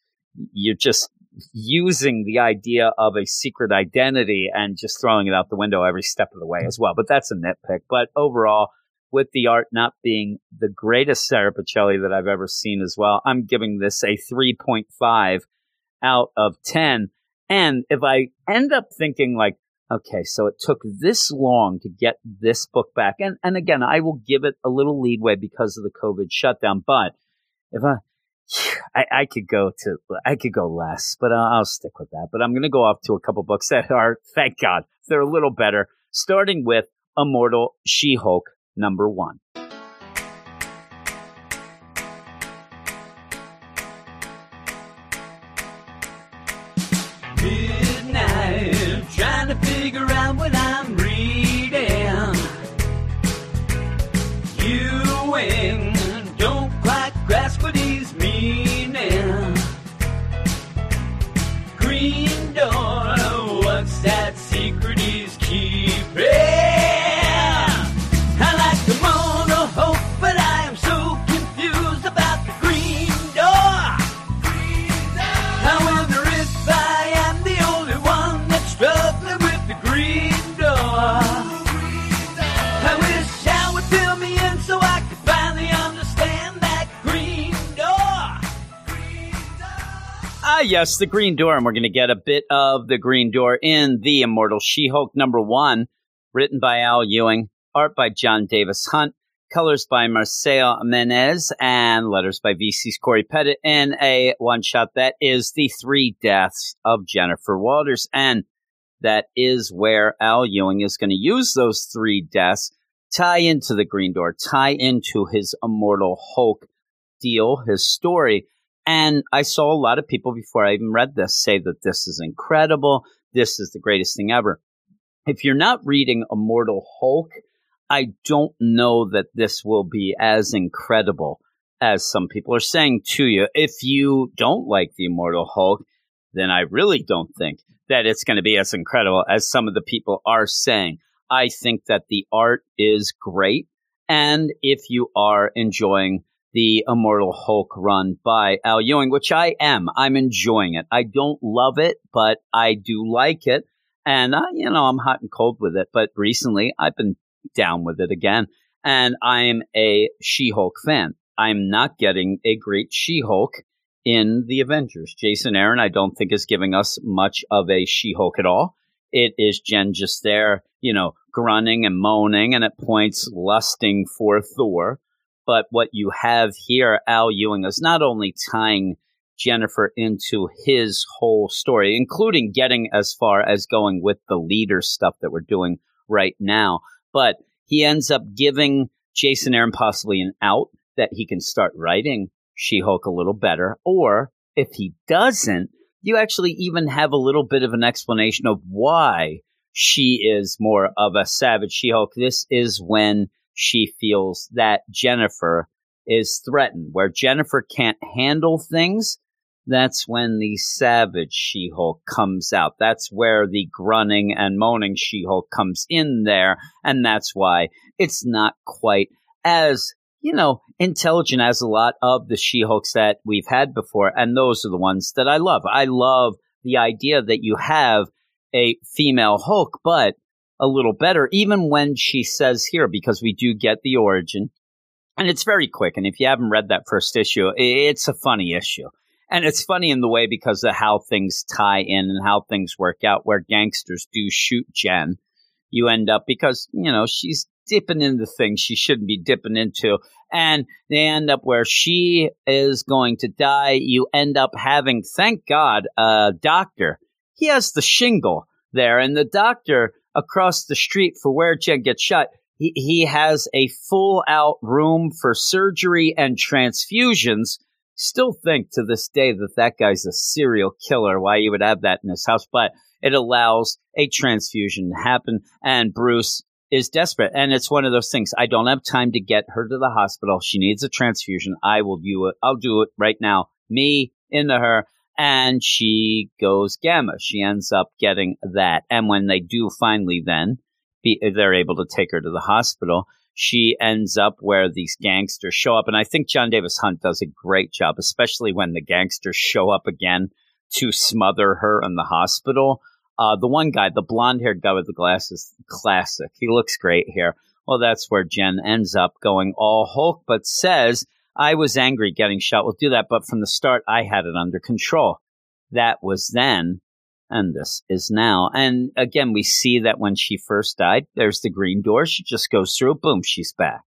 you're just using the idea of a secret identity and just throwing it out the window every step of the way as well. But that's a nitpick. But overall, with the art not being the greatest Sara Pichelli that I've ever seen as well, I'm giving this a 3.5 out of 10. And if I end up thinking like, okay, so it took this long to get this book back. And, and again, I will give it a little leadway because of the COVID shutdown. But if I, I, I could go to, I could go less, but I'll, I'll stick with that. But I'm going to go off to a couple books that are, thank God, they're a little better, starting with Immortal She Hulk number one. Ah, yes, the Green Door, and we're going to get a bit of the Green Door in the Immortal She-Hulk number one, written by Al Ewing, art by Jon Davis-Hunt, colors by Marcio Menyz, and letters by VC's Cory Petit, in a one-shot that is the three deaths of Jennifer Walters, and that is where Al Ewing is going to use those three deaths, tie into the Green Door, tie into his Immortal Hulk deal, his story. And I saw a lot of people before I even read this say that this is incredible. This is the greatest thing ever. If you're not reading Immortal Hulk, I don't know that this will be as incredible as some people are saying to you. If you don't like the Immortal Hulk, then I really don't think that it's going to be as incredible as some of the people are saying. I think that the art is great. And if you are enjoying the Immortal Hulk run by Al Ewing, which I am, I'm enjoying it. I don't love it, but I do like it. And, uh, you know, I'm hot and cold with it. But recently I've been down with it again. And I'm a She Hulk fan. I'm not getting a great She Hulk in the Avengers. Jason Aaron, I don't think is giving us much of a She Hulk at all. It is Jen just there, you know, grunting and moaning and at points lusting for Thor. But what you have here, Al Ewing is not only tying Jennifer into his whole story, including getting as far as going with the leader stuff that we're doing right now, but he ends up giving Jason Aaron possibly an out that he can start writing She Hulk a little better. Or if he doesn't, you actually even have a little bit of an explanation of why she is more of a savage She Hulk. This is when she feels that Jennifer is threatened, where Jennifer can't handle things. That's when the savage She Hulk comes out. That's where the grunting and moaning She Hulk comes in there. And that's why it's not quite as, you know, intelligent as a lot of the She Hulks that we've had before. And those are the ones that I love. I love the idea that you have a female Hulk, but a little better, even when she says here, because we do get the origin. And it's very quick. And if you haven't read that first issue, it's a funny issue. And it's funny in the way because of how things tie in and how things work out, where gangsters do shoot Jen. You end up because, you know, she's dipping into things she shouldn't be dipping into. And they end up where she is going to die. You end up having, thank God, a doctor. He has the shingle there, and the doctor across the street for where Jen gets shot. He, he has a full out room for surgery and transfusions. Still think to this day that that guy's a serial killer. Why he would have that in his house, but it allows a transfusion to happen. And Bruce is desperate, and it's one of those things. I don't have time to get her to the hospital. She needs a transfusion. I will do it. I'll do it right now. Me into her and she goes gamma. She ends up getting that. And when they do finally then, be, they're able to take her to the hospital, she ends up where these gangsters show up. And I think Jon Davis-Hunt does a great job, especially when the gangsters show up again to smother her in the hospital. Uh, the one guy, the blonde haired guy with the glasses, classic. He looks great here. Well, that's where Jen ends up going all Hulk, but says, I was angry getting shot. We'll do that, but from the start, I had it under control. That was then, and this is now. And again, we see that when she first died, there's the green door. She just goes through, boom, she's back.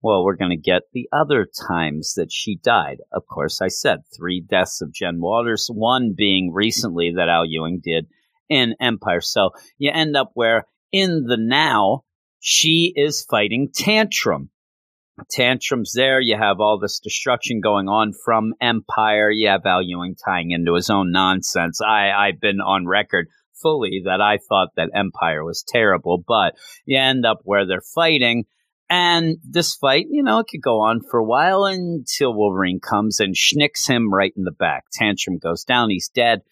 Well, we're going to get the other times that she died. Of course, I said three deaths of Jen Waters, one being recently that Al Ewing did in Empire. So you end up where in the now, she is fighting Tantrum. Tantrum's there. You have all this destruction going on from Empire. You have Al Ewing tying into his own nonsense. I, I've been on record fully that I thought that Empire was terrible, but you end up where they're fighting and this fight, you know, it could go on for a while until Wolverine comes and schnicks him right in the back. Tantrum goes down. He's dead.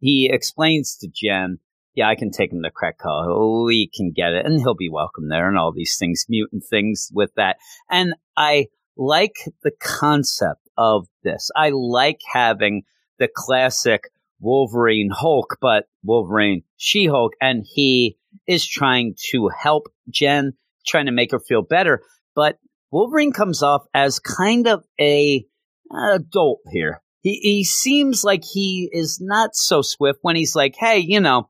He explains to Jen, yeah, I can take him to Krakoa. We can get it. And he'll be welcome there and all these things, mutant things with that. And I like the concept of this. I like having the classic Wolverine Hulk, but Wolverine She Hulk. And he is trying to help Jen trying to make her feel better. But Wolverine comes off as kind of a adult here. He, he seems like he is not so swift when he's like, hey, you know,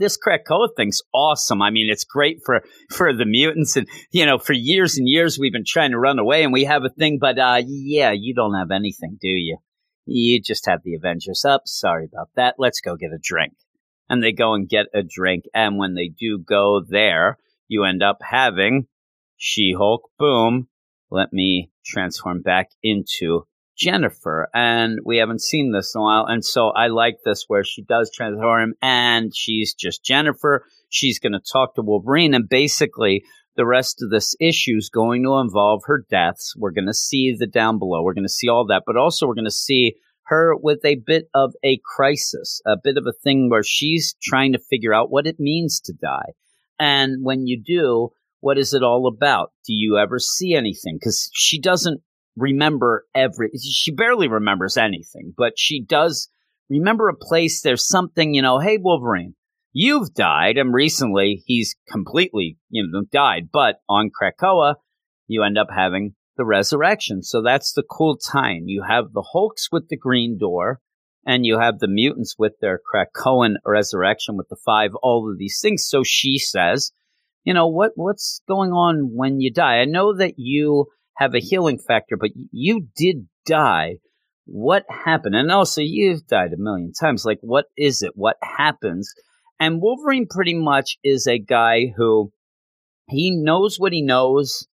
this Krakoa thing's awesome. I mean, it's great for, for the mutants. And, you know, for years and years, we've been trying to run away and we have a thing. But, uh, yeah, you don't have anything, do you? You just have the Avengers up. Sorry about that. Let's go get a drink. And they go and get a drink. And when they do go there, you end up having She Hulk. Boom. Let me transform back into Jennifer. And we haven't seen this in a while. And so I like this where she does transform and she's just Jennifer. She's going to talk to Wolverine. And basically, the rest of this issue is going to involve her deaths. We're going to see the down below. We're going to see all that. But also, we're going to see her with a bit of a crisis, a bit of a thing where she's trying to figure out what it means to die. And when you do, what is it all about? Do you ever see anything? Because she doesn't remember every, she barely remembers anything, but she does remember a place. There's something, you know, hey, Wolverine, you've died. And recently he's completely, you know, died. But on Krakoa, you end up having the resurrection. So that's the cool time. You have the Hulks with the green door and you have the mutants with their Krakoan resurrection with the five, all of these things. So she says, you know, what, what's going on when you die? I know that you have a healing factor, but you did die. What happened? And also, you've died a million times. Like, what is it? What happens? And Wolverine pretty much is a guy who he knows what he knows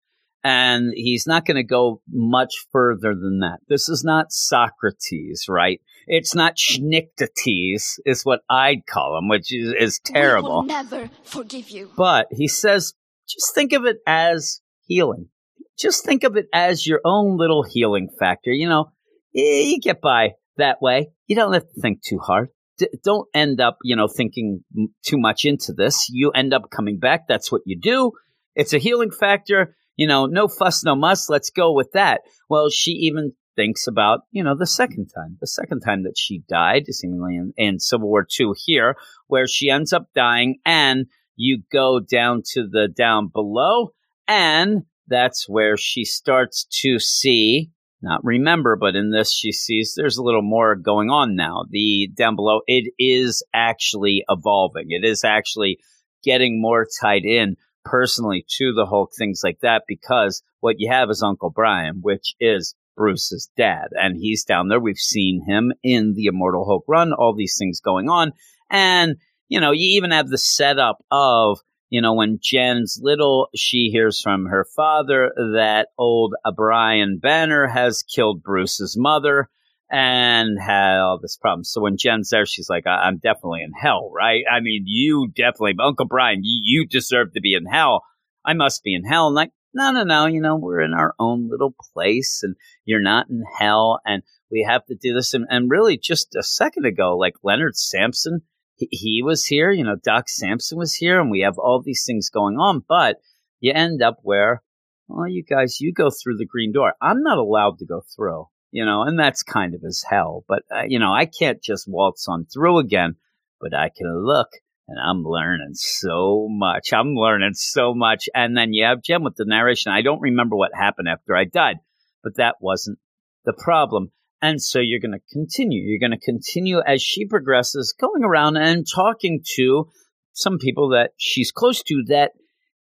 and he's not going to go much further than that. This is not Socrates, right? It's not Schnictates, is what I'd call him, which is, is terrible. Never forgive you. But he says, just think of it as healing. Just think of it as your own little healing factor. You know, eh, you get by that way. You don't have to think too hard. D- don't end up, you know, thinking too much into this. You end up coming back. That's what you do. It's a healing factor you know, no fuss, no muss. Let's go with that. Well, she even thinks about, you know, the second time, the second time that she died, seemingly in, in Civil War II here, where she ends up dying and you go down to the down below and that's where she starts to see not remember, but in this she sees there's a little more going on now. The down below, it is actually evolving. It is actually getting more tied in personally to the Hulk, things like that, because what you have is Uncle Brian, which is Bruce's dad, and he's down there. We've seen him in the Immortal Hulk run, all these things going on. And, you know, you even have the setup of, you know, when Jen's little, she hears from her father that old Brian Banner has killed Bruce's mother and had all this problem. So when Jen's there, she's like, I- am definitely in hell, right? I mean, you definitely, Uncle Brian, you-, you deserve to be in hell. I must be in hell. And like, no, no, no, you know, we're in our own little place and you're not in hell and we have to do this. And, and really just a second ago, like Leonard Samson, he, was here, you know, Doc Samson was here and we have all these things going on, but you end up where, well, you guys, you go through the green door. I'm not allowed to go through. you know, and that's kind of as hell. But, uh, you know, I can't just waltz on through again, but I can look and I'm learning so much. I'm learning so much. And then you have Jim with the narration. I don't remember what happened after I died, but that wasn't the problem. And so you're going to continue. You're going to continue as she progresses, going around and talking to some people that she's close to that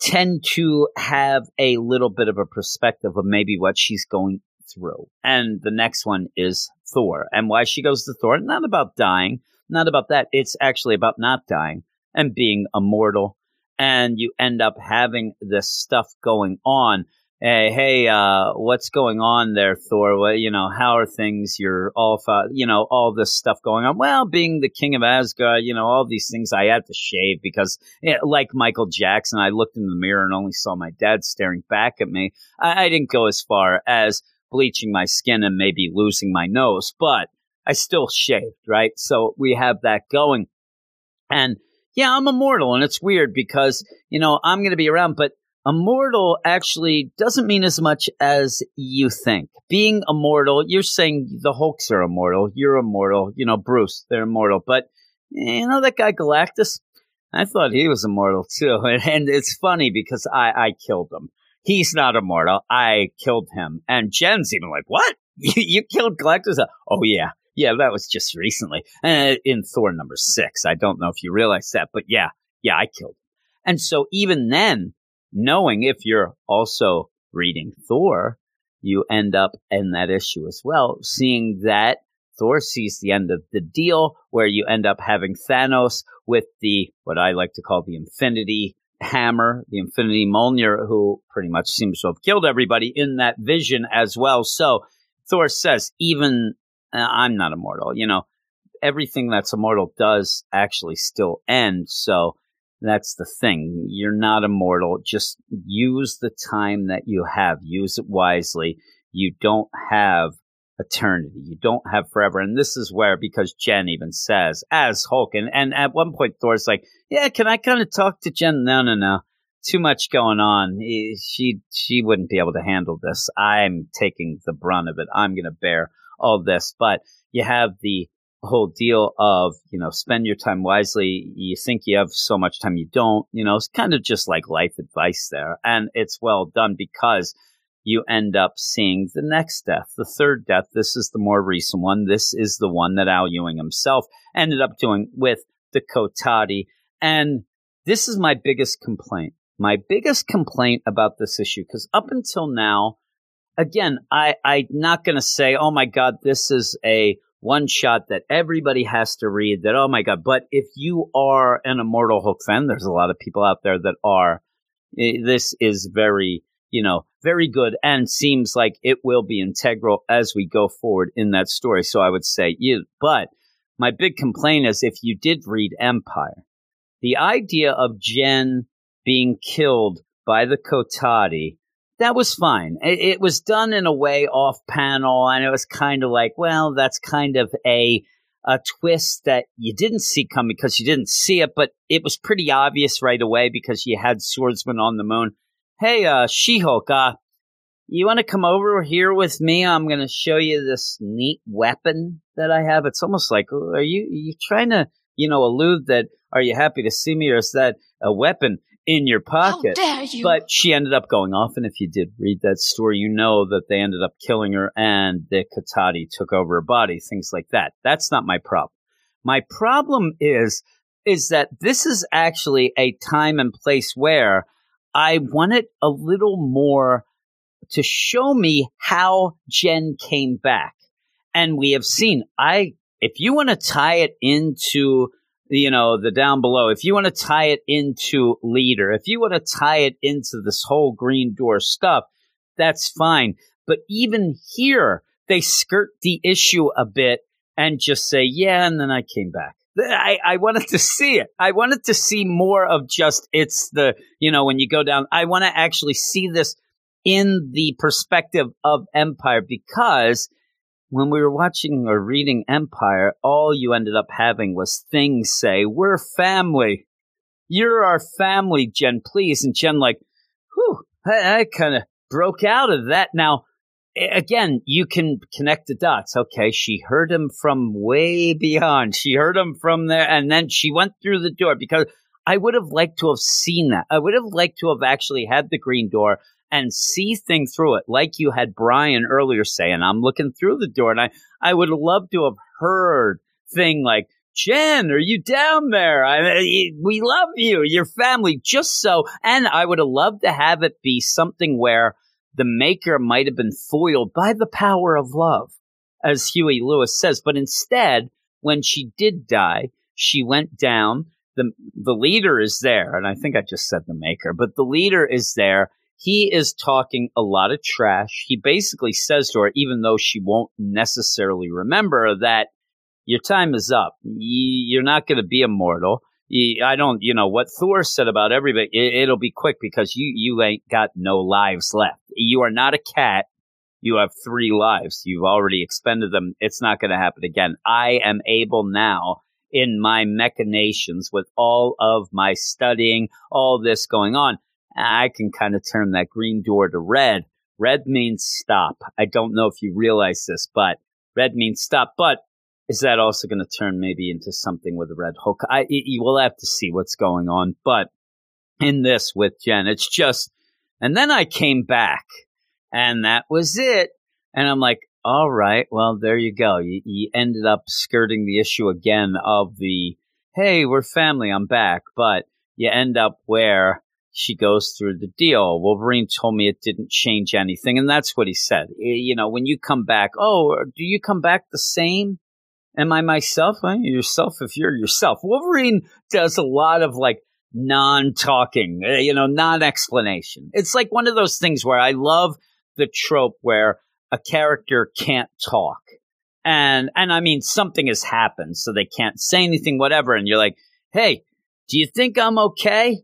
tend to have a little bit of a perspective of maybe what she's going through. And the next one is Thor and why she goes to Thor. Not about dying, not about that. It's actually about not dying and being immortal. And you end up having this stuff going on hey, hey, uh, what's going on there, Thor? What, you know, how are things? You're all, you know, all this stuff going on. Well, being the king of Asgard, you know, all these things I had to shave because, you know, like Michael Jackson, I looked in the mirror and only saw my dad staring back at me. I, I didn't go as far as bleaching my skin and maybe losing my nose, but I still shaved, right? So we have that going. And yeah, I'm immortal and it's weird because, you know, I'm going to be around, but immortal actually doesn't mean as much as you think. Being immortal, you're saying the Hulks are immortal. You're immortal. You know, Bruce, they're immortal. But, you know, that guy Galactus, I thought he was immortal too. And, it's funny because I, I killed him. He's not immortal. I killed him. And Jen's even like, what? you killed Galactus? Oh, yeah. Yeah, that was just recently. Uh, in Thor number six. I don't know if you realize that, but yeah, yeah, I killed him. And so even then, knowing if you're also reading Thor, you end up in that issue as well, seeing that Thor sees the end of the deal where you end up having Thanos with the, what I like to call the Infinity Hammer, the Infinity Mjolnir, who pretty much seems to have killed everybody in that vision as well. So Thor says, even uh, I'm not immortal, you know, everything that's immortal does actually still end. So that's the thing. You're not immortal. Just use the time that you have. Use it wisely. You don't have eternity. You don't have forever. And this is where, because Jen even says, as Hulk, and, and at one point Thor's like, yeah, can I kind of talk to Jen? No, no, no. Too much going on. She, she wouldn't be able to handle this. I'm taking the brunt of it. I'm going to bear all this. But you have the whole deal of, you know, spend your time wisely. You think you have so much time, you don't, you know, it's kind of just like life advice there. And it's well done because you end up seeing the next death, the third death. This is the more recent one. This is the one that Al Ewing himself ended up doing with the Kotati. And this is my biggest complaint. My biggest complaint about this issue, because up until now, again, I, I'm not going to say, oh my God, this is a one shot that everybody has to read that, oh my God. But if you are an Immortal Hulk fan, there's a lot of people out there that are, eh, this is very, you know, very good and seems like it will be integral as we go forward in that story. So I would say you, but my big complaint is if you did read Empire, the idea of Jen being killed by the Kotati that was fine. It, it, was done in a way off panel, and it was kind of like, well, that's kind of a a twist that you didn't see come because you didn't see it, but it was pretty obvious right away because you had Swordsman on the moon. Hey, uh, She-Hulk, uh, you want to come over here with me? I'm going to show you this neat weapon that I have. It's almost like, are you, are you trying to, you know, allude that, are you happy to see me or is that a weapon? In your pocket. How dare you? But she ended up going off, and if you did read that story, you know that they ended up killing her, and the Kotati took over her body, things like that. That's not my problem. My problem is is that this is actually a time and place where I wanted a little more to show me how Jen came back. And we have seen I if you want to tie it into you know, the down below, if you want to tie it into leader, if you want to tie it into this whole green door stuff, that's fine. But even here, they skirt the issue a bit and just say, yeah, and then I came back. I, I wanted to see it. I wanted to see more of just it's the, you know, when you go down, I want to actually see this in the perspective of Empire because when we were watching or reading Empire, all you ended up having was things say, We're family. You're our family, Jen, please. And Jen, like, whew, I, I kind of broke out of that. Now, again, you can connect the dots. Okay, she heard him from way beyond. She heard him from there, and then she went through the door because I would have liked to have seen that. I would have liked to have actually had the green door and see things through it, like you had Brian earlier saying. I'm looking through the door, and I I would love to have heard thing like. Jen, are you down there? I, we love you, your family, just so. And I would have loved to have it be something where the maker might have been foiled by the power of love, as Huey Lewis says. But instead, when she did die, she went down. The, the leader is there, and I think I just said the maker, but the leader is there. He is talking a lot of trash. He basically says to her, even though she won't necessarily remember, that your time is up. You're not going to be immortal. I don't, you know, what Thor said about everybody, it, will be quick because you, you ain't got no lives left. You are not a cat. You have three lives. You've already expended them. It's not going to happen again. I am able now in my machinations with all of my studying, all this going on. I can kind of turn that green door to red. Red means stop. I don't know if you realize this, but red means stop. But is that also going to turn maybe into something with a red hook? I you will have to see what's going on. But in this with Jen, it's just, and then I came back, and that was it. And I'm like, all right, well, there you go. You, you ended up skirting the issue again of the, hey, we're family, I'm back, but you end up where she goes through the deal. Wolverine told me it didn't change anything, and that's what he said. You know, when you come back, oh, do you come back the same? Am I myself? Well, yourself if you're yourself. Wolverine does a lot of like non-talking, uh, you know, non-explanation. It's like one of those things where I love the trope where a character can't talk. And and I mean something has happened so they can't say anything whatever and you're like, "Hey, do you think I'm okay?"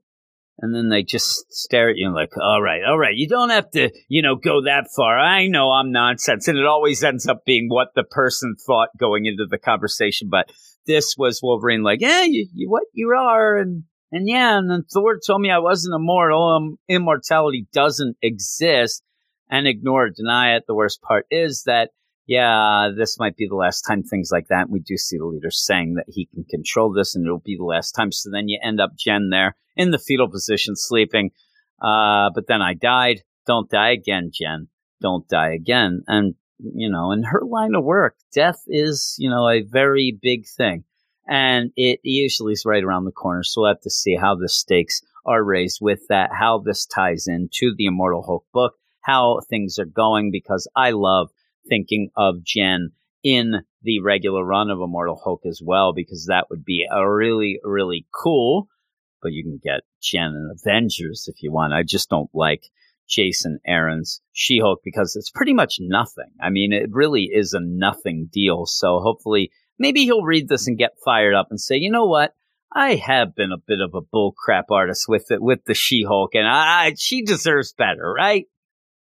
And then they just stare at you and like, all right, all right, you don't have to, you know, go that far. I know I'm nonsense. And it always ends up being what the person thought going into the conversation. But this was Wolverine like, yeah, you, you what you are. And, and yeah, and then Thor told me I wasn't immortal. Um, immortality doesn't exist and ignore deny it. The worst part is that yeah, this might be the last time things like that. we do see the leader saying that he can control this and it'll be the last time. So then you end up Jen there in the fetal position sleeping. Uh, but then I died. Don't die again, Jen. Don't die again. And, you know, in her line of work, death is, you know, a very big thing. And it usually is right around the corner. So we'll have to see how the stakes are raised with that, how this ties into the Immortal Hulk book, how things are going, because I love thinking of Jen in the regular run of Immortal Hulk as well, because that would be a really, really cool. But you can get Jen in Avengers if you want. I just don't like Jason Aaron's She Hulk because it's pretty much nothing. I mean, it really is a nothing deal. So hopefully, maybe he'll read this and get fired up and say, you know what? I have been a bit of a bullcrap artist with it with the She Hulk, and I she deserves better, right?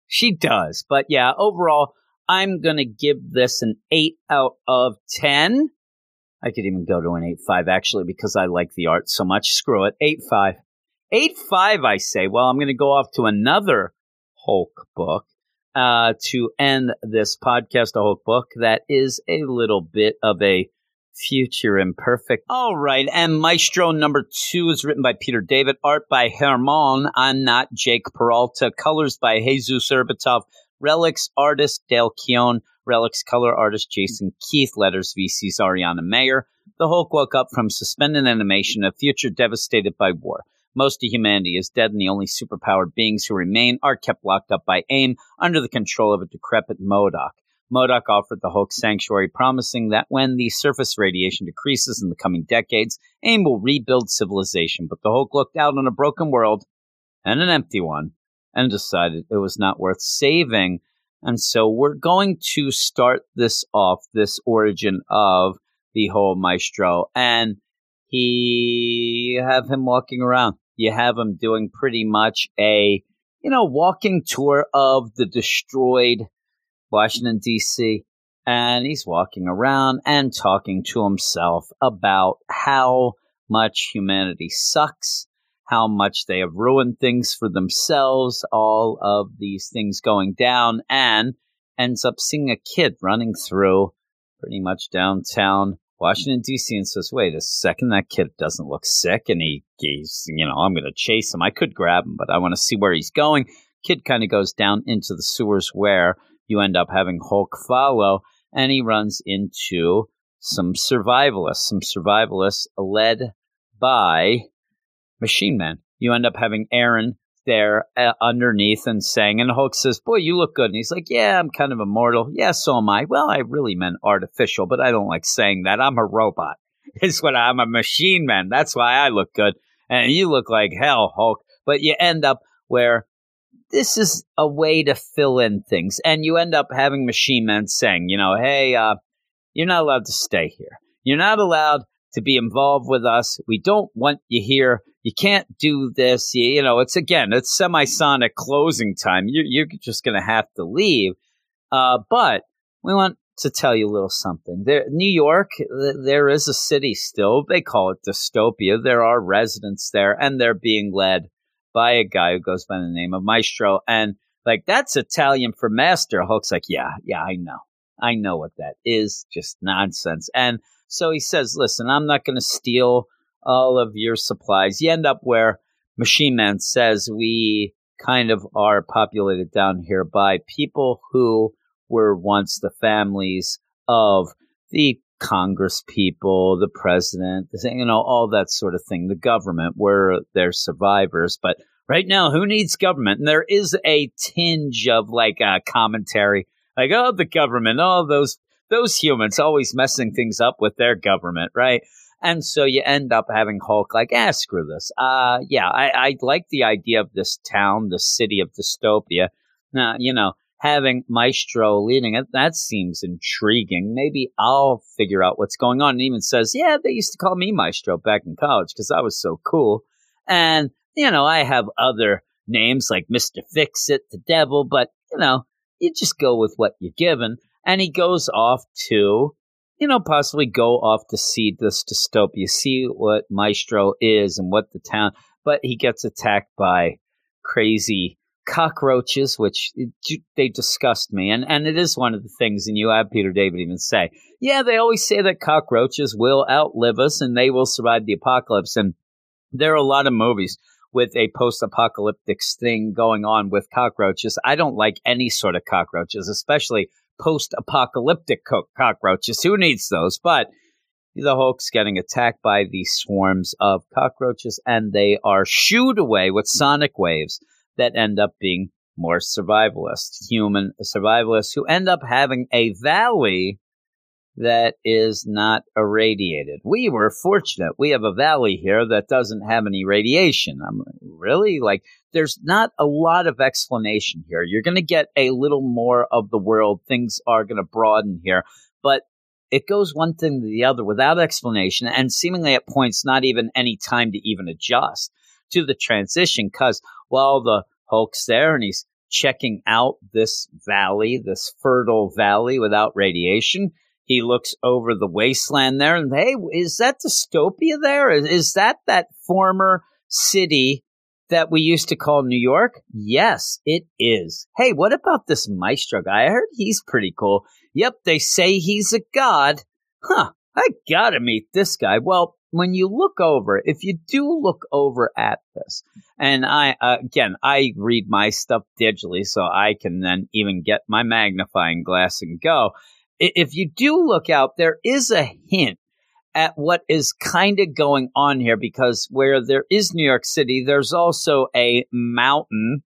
She does. But yeah, overall, I'm going to give this an 8 out of 10. I could even go to an 8 5 actually because I like the art so much. Screw it. 8 5. 8 5, I say. Well, I'm going to go off to another Hulk book uh, to end this podcast, a Hulk book that is a little bit of a future imperfect. All right. And Maestro number two is written by Peter David, art by Herman. I'm not Jake Peralta, colors by Jesus Aburtov, Relics artist Dale Keown, Relics color artist Jason Keith, letters VC's Ariana Maher. The Hulk woke up from suspended animation, a future devastated by war. Most of humanity is dead, and the only superpowered beings who remain are kept locked up by AIM under the control of a decrepit MODOK. MODOK offered the Hulk sanctuary, promising that when the surface radiation decreases in the coming decades, AIM will rebuild civilization. But the Hulk looked out on a broken world and an empty one and decided it was not worth saving. And so we're going to start this off, this origin of the whole maestro. And he have him walking around. You have him doing pretty much a, you know, walking tour of the destroyed Washington, D.C. And he's walking around and talking to himself about how much humanity sucks how much they have ruined things for themselves, all of these things going down. And ends up seeing a kid running through pretty much downtown Washington D.C. and says, "Wait a second, that kid doesn't look sick." And he, he's, you know, I'm going to chase him. I could grab him, but I want to see where he's going. Kid kind of goes down into the sewers where you end up having Hulk follow, and he runs into some survivalists, some survivalists led by Machine Man. You end up having Aaron there uh, underneath and saying, and Hulk says, Boy, you look good. And he's like, Yeah, I'm kind of immortal. Yeah, so am I. Well, I really meant artificial, but I don't like saying that. I'm a robot. It's what I'm a machine man. That's why I look good. And you look like hell, Hulk. But you end up where this is a way to fill in things. And you end up having Machine Man saying, you know, hey, uh, you're not allowed to stay here. You're not allowed to be involved with us. We don't want you here. You can't do this. You, you know, it's again, it's semisonic closing time. You're, you're just going to have to leave. Uh, but we want to tell you a little something. There, New York, there is a city still. They call it dystopia. There are residents there, and they're being led by a guy who goes by the name of Maestro. And like, that's Italian for master. Hulk's like, yeah, yeah, I know. I know what that is. Just nonsense. And so he says, listen, I'm not going to steal all of your supplies. You end up where Machine Man says we kind of are populated down here by people who were once the families of the Congress people, the president, you know, all that sort of thing. The government were their survivors. But right now, who needs government? And there is a tinge of like a commentary, like, oh, the government, oh, those those humans always messing things up with their government, right? And so you end up having Hulk like, ah, screw this. Uh, yeah, I, I like the idea of this town, the city of dystopia. Now, you know, having Maestro leading it, that seems intriguing. Maybe I'll figure out what's going on. And even says, yeah, they used to call me Maestro back in college because I was so cool. And, you know, I have other names like Mr. Fix It, the devil, but, you know, you just go with what you're given. And he goes off to, you know, possibly go off to see this dystopia, see what Maestro is and what the town, but he gets attacked by crazy cockroaches, which eh, they disgust me. And, and it is one of the things, and you have Peter David even say, yeah, they always say that cockroaches will outlive us and they will survive the apocalypse. And there are a lot of movies with a post apocalyptic thing going on with cockroaches. I don't like any sort of cockroaches, especially post apocalyptic co- cockroaches. Who needs those? But the Hulk's getting attacked by these swarms of cockroaches, and they are shooed away with sonic waves that end up being more survivalists, human survivalists who end up having a valley that is not irradiated. We were fortunate. We have a valley here that doesn't have any radiation. I'm really like, there's not a lot of explanation here. You're going to get a little more of the world. Things are going to broaden here, but it goes one thing to the other without explanation and seemingly at points not even any time to even adjust to the transition because while the Hulk's there and he's checking out this valley, this fertile valley without radiation, he looks over the wasteland there and hey, is that dystopia there? Is, is that that former city that we used to call New York? Yes, it is. Hey, what about this Maestro guy? I heard he's pretty cool. Yep, they say he's a god. Huh, I gotta meet this guy. Well, when you look over, if you do look over at this, and I, uh, again, I read my stuff digitally, so I can then even get my magnifying glass and go. If you do look out, there is a hint at what is kind of going on here because where there is New York City, there's also a mountain,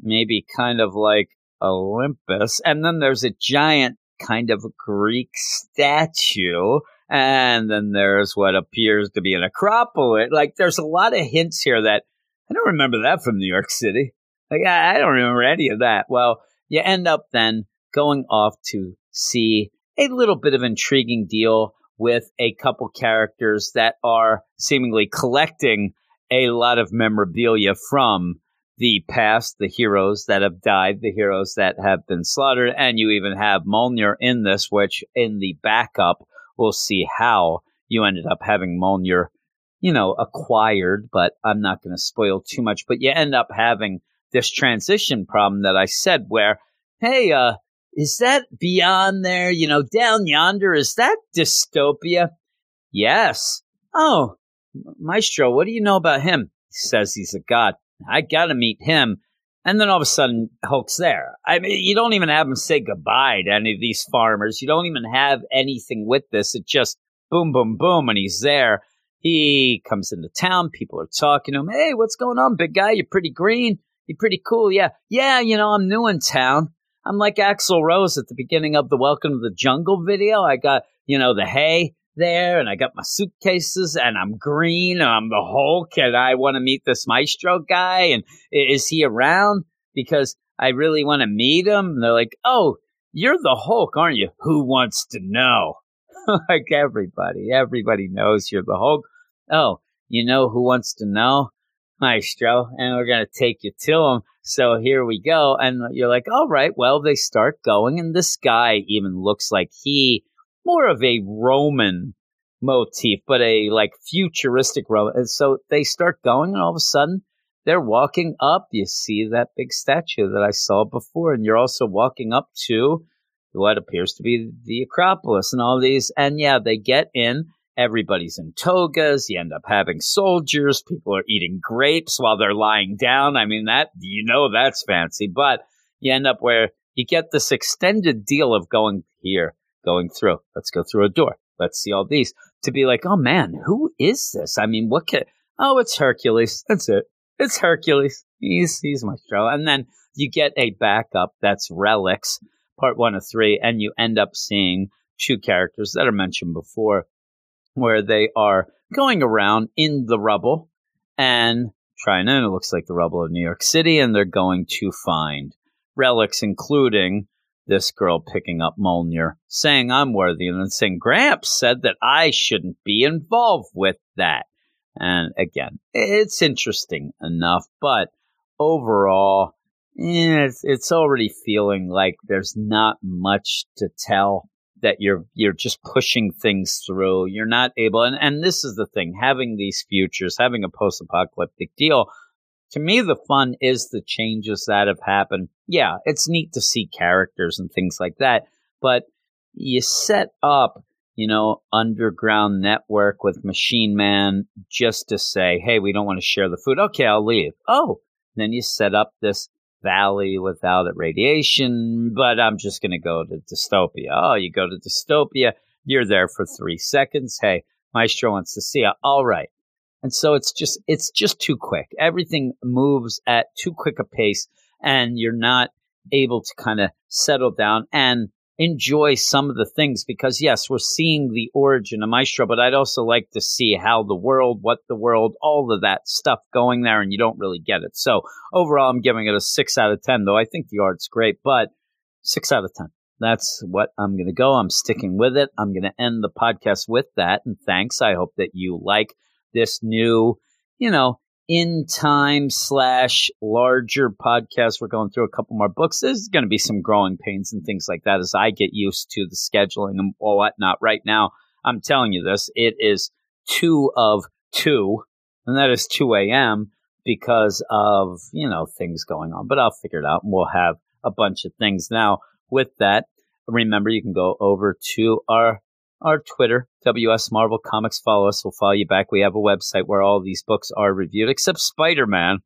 maybe kind of like Olympus, and then there's a giant kind of Greek statue and then there's what appears to be an acropolis. Like there's a lot of hints here that I don't remember that from New York City. Like I, I don't remember any of that. Well, you end up then going off to see a little bit of intriguing deal with a couple characters that are seemingly collecting a lot of memorabilia from the past, the heroes that have died, the heroes that have been slaughtered, and you even have Mjolnir in this, which in the backup we'll see how you ended up having Mjolnir, you know, acquired, but I'm not going to spoil too much. But you end up having this transition problem that I said where, hey, uh, is that beyond there? You know, down yonder, is that dystopia? Yes. Oh, Maestro, what do you know about him? He says he's a god. I gotta meet him. And then all of a sudden, Hulk's there. I mean, you don't even have him say goodbye to any of these farmers. You don't even have anything with this. It just boom, boom, boom, and he's there. He comes into town. People are talking to him. Hey, what's going on, big guy? You're pretty green. You're pretty cool. Yeah. Yeah, you know, I'm new in town. I'm like Axl Rose at the beginning of the Welcome to the Jungle video. I got, you know, the hay there and I got my suitcases and I'm green and I'm the Hulk and I want to meet this maestro guy and is he around? Because I really want to meet him. And they're like, oh, you're the Hulk, aren't you? Who wants to know? like everybody, everybody knows you're the Hulk. Oh, you know who wants to know? Maestro. And we're going to take you to him. So here we go. And you're like, all right, well, they start going. And this guy even looks like he more of a Roman motif, but a like futuristic Roman. And so they start going, and all of a sudden they're walking up. You see that big statue that I saw before, and you're also walking up to what appears to be the Acropolis and all these. And yeah, they get in. Everybody's in togas. You end up having soldiers. People are eating grapes while they're lying down. I mean, that, you know, that's fancy, but you end up where you get this extended deal of going here going through. Let's go through a door. Let's see all these. To be like, oh man, who is this? I mean, what oh, it's Hercules. That's it. It's Hercules. He's, he's Maestro. And then you get a backup that's Relics, part one of three, and you end up seeing two characters that are mentioned before where they are going around in the rubble and trying to, it looks like the rubble of New York City, and they're going to find relics, including this girl picking up Mjolnir, saying I'm worthy, and then saying Gramps said that I shouldn't be involved with that. And again, it's interesting enough, but overall, eh, it's, it's already feeling like there's not much to tell that you're you're just pushing things through. You're not able, and, and this is the thing: having these futures, having a post-apocalyptic deal to me, the fun is the changes that have happened. Yeah, it's neat to see characters and things like that, but you set up, you know, underground network with Machine Man just to say, hey, we don't want to share the food. Okay, I'll leave. Oh, then you set up this valley without radiation, but I'm just going to go to dystopia. Oh, you go to dystopia. You're there for three seconds. Hey, Maestro wants to see you. All right. And so it's just it's just too quick. Everything moves at too quick a pace and you're not able to kind of settle down and enjoy some of the things because yes, we're seeing the origin of Maestro, but I'd also like to see how the world, what the world, all of that stuff going there and you don't really get it. So overall I'm giving it a six out of ten, though I think the art's great, but six out of ten. That's what I'm going to go. I'm sticking with it. I'm going to end the podcast with that. And thanks. I hope that you like this new, you know, in time slash larger podcast. We're going through a couple more books. There's going to be some growing pains and things like that as I get used to the scheduling and whatnot. Right now, I'm telling you this, it is two of two, and that is 2 a.m. because of, you know, things going on. But I'll figure it out and we'll have a bunch of things. Now, with that, remember you can go over to our our Twitter, WS Marvel Comics. Follow us. We'll follow you back. We have a website where all these books are reviewed, except Spider Man.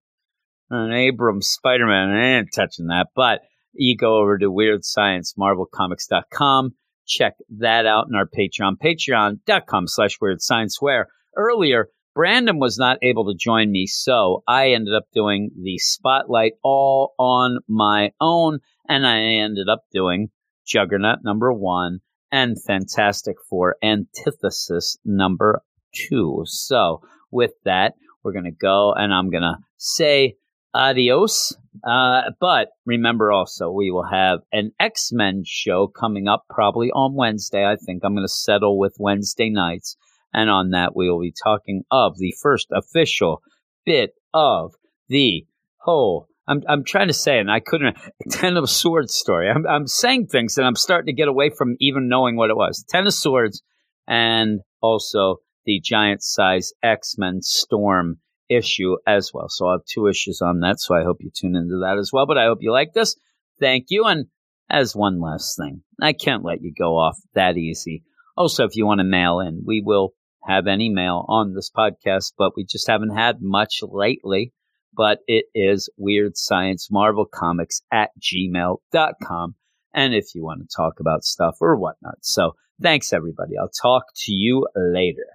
And Abrams Spider Man, I ain't touching that. But you go over to Weird Science WeirdScienceMarvelComics.com. Check that out in our Patreon, patreon.com slash Weird Science, where earlier Brandon was not able to join me, so I ended up doing the spotlight all on my own, and I ended up doing Juggernaut number one and Fantastic Four Antithesis number two. So, with that, we're going to go and I'm going to say adios. Uh, but remember also, we will have an X Men show coming up probably on Wednesday. I think I'm going to settle with Wednesday nights. And on that, we will be talking of the first official bit of the whole I'm I'm trying to say, and I couldn't. Ten of Swords story. I'm I'm saying things, and I'm starting to get away from even knowing what it was. Ten of Swords, and also the giant size X Men Storm issue as well. So I have two issues on that. So I hope you tune into that as well. But I hope you like this. Thank you, and as one last thing, I can't let you go off that easy. Also, if you want to mail in, we will have any mail on this podcast, but we just haven't had much lately. But it is Weird Science Marvel Comics at gmail.com. And if you want to talk about stuff or whatnot. So thanks, everybody. I'll talk to you later.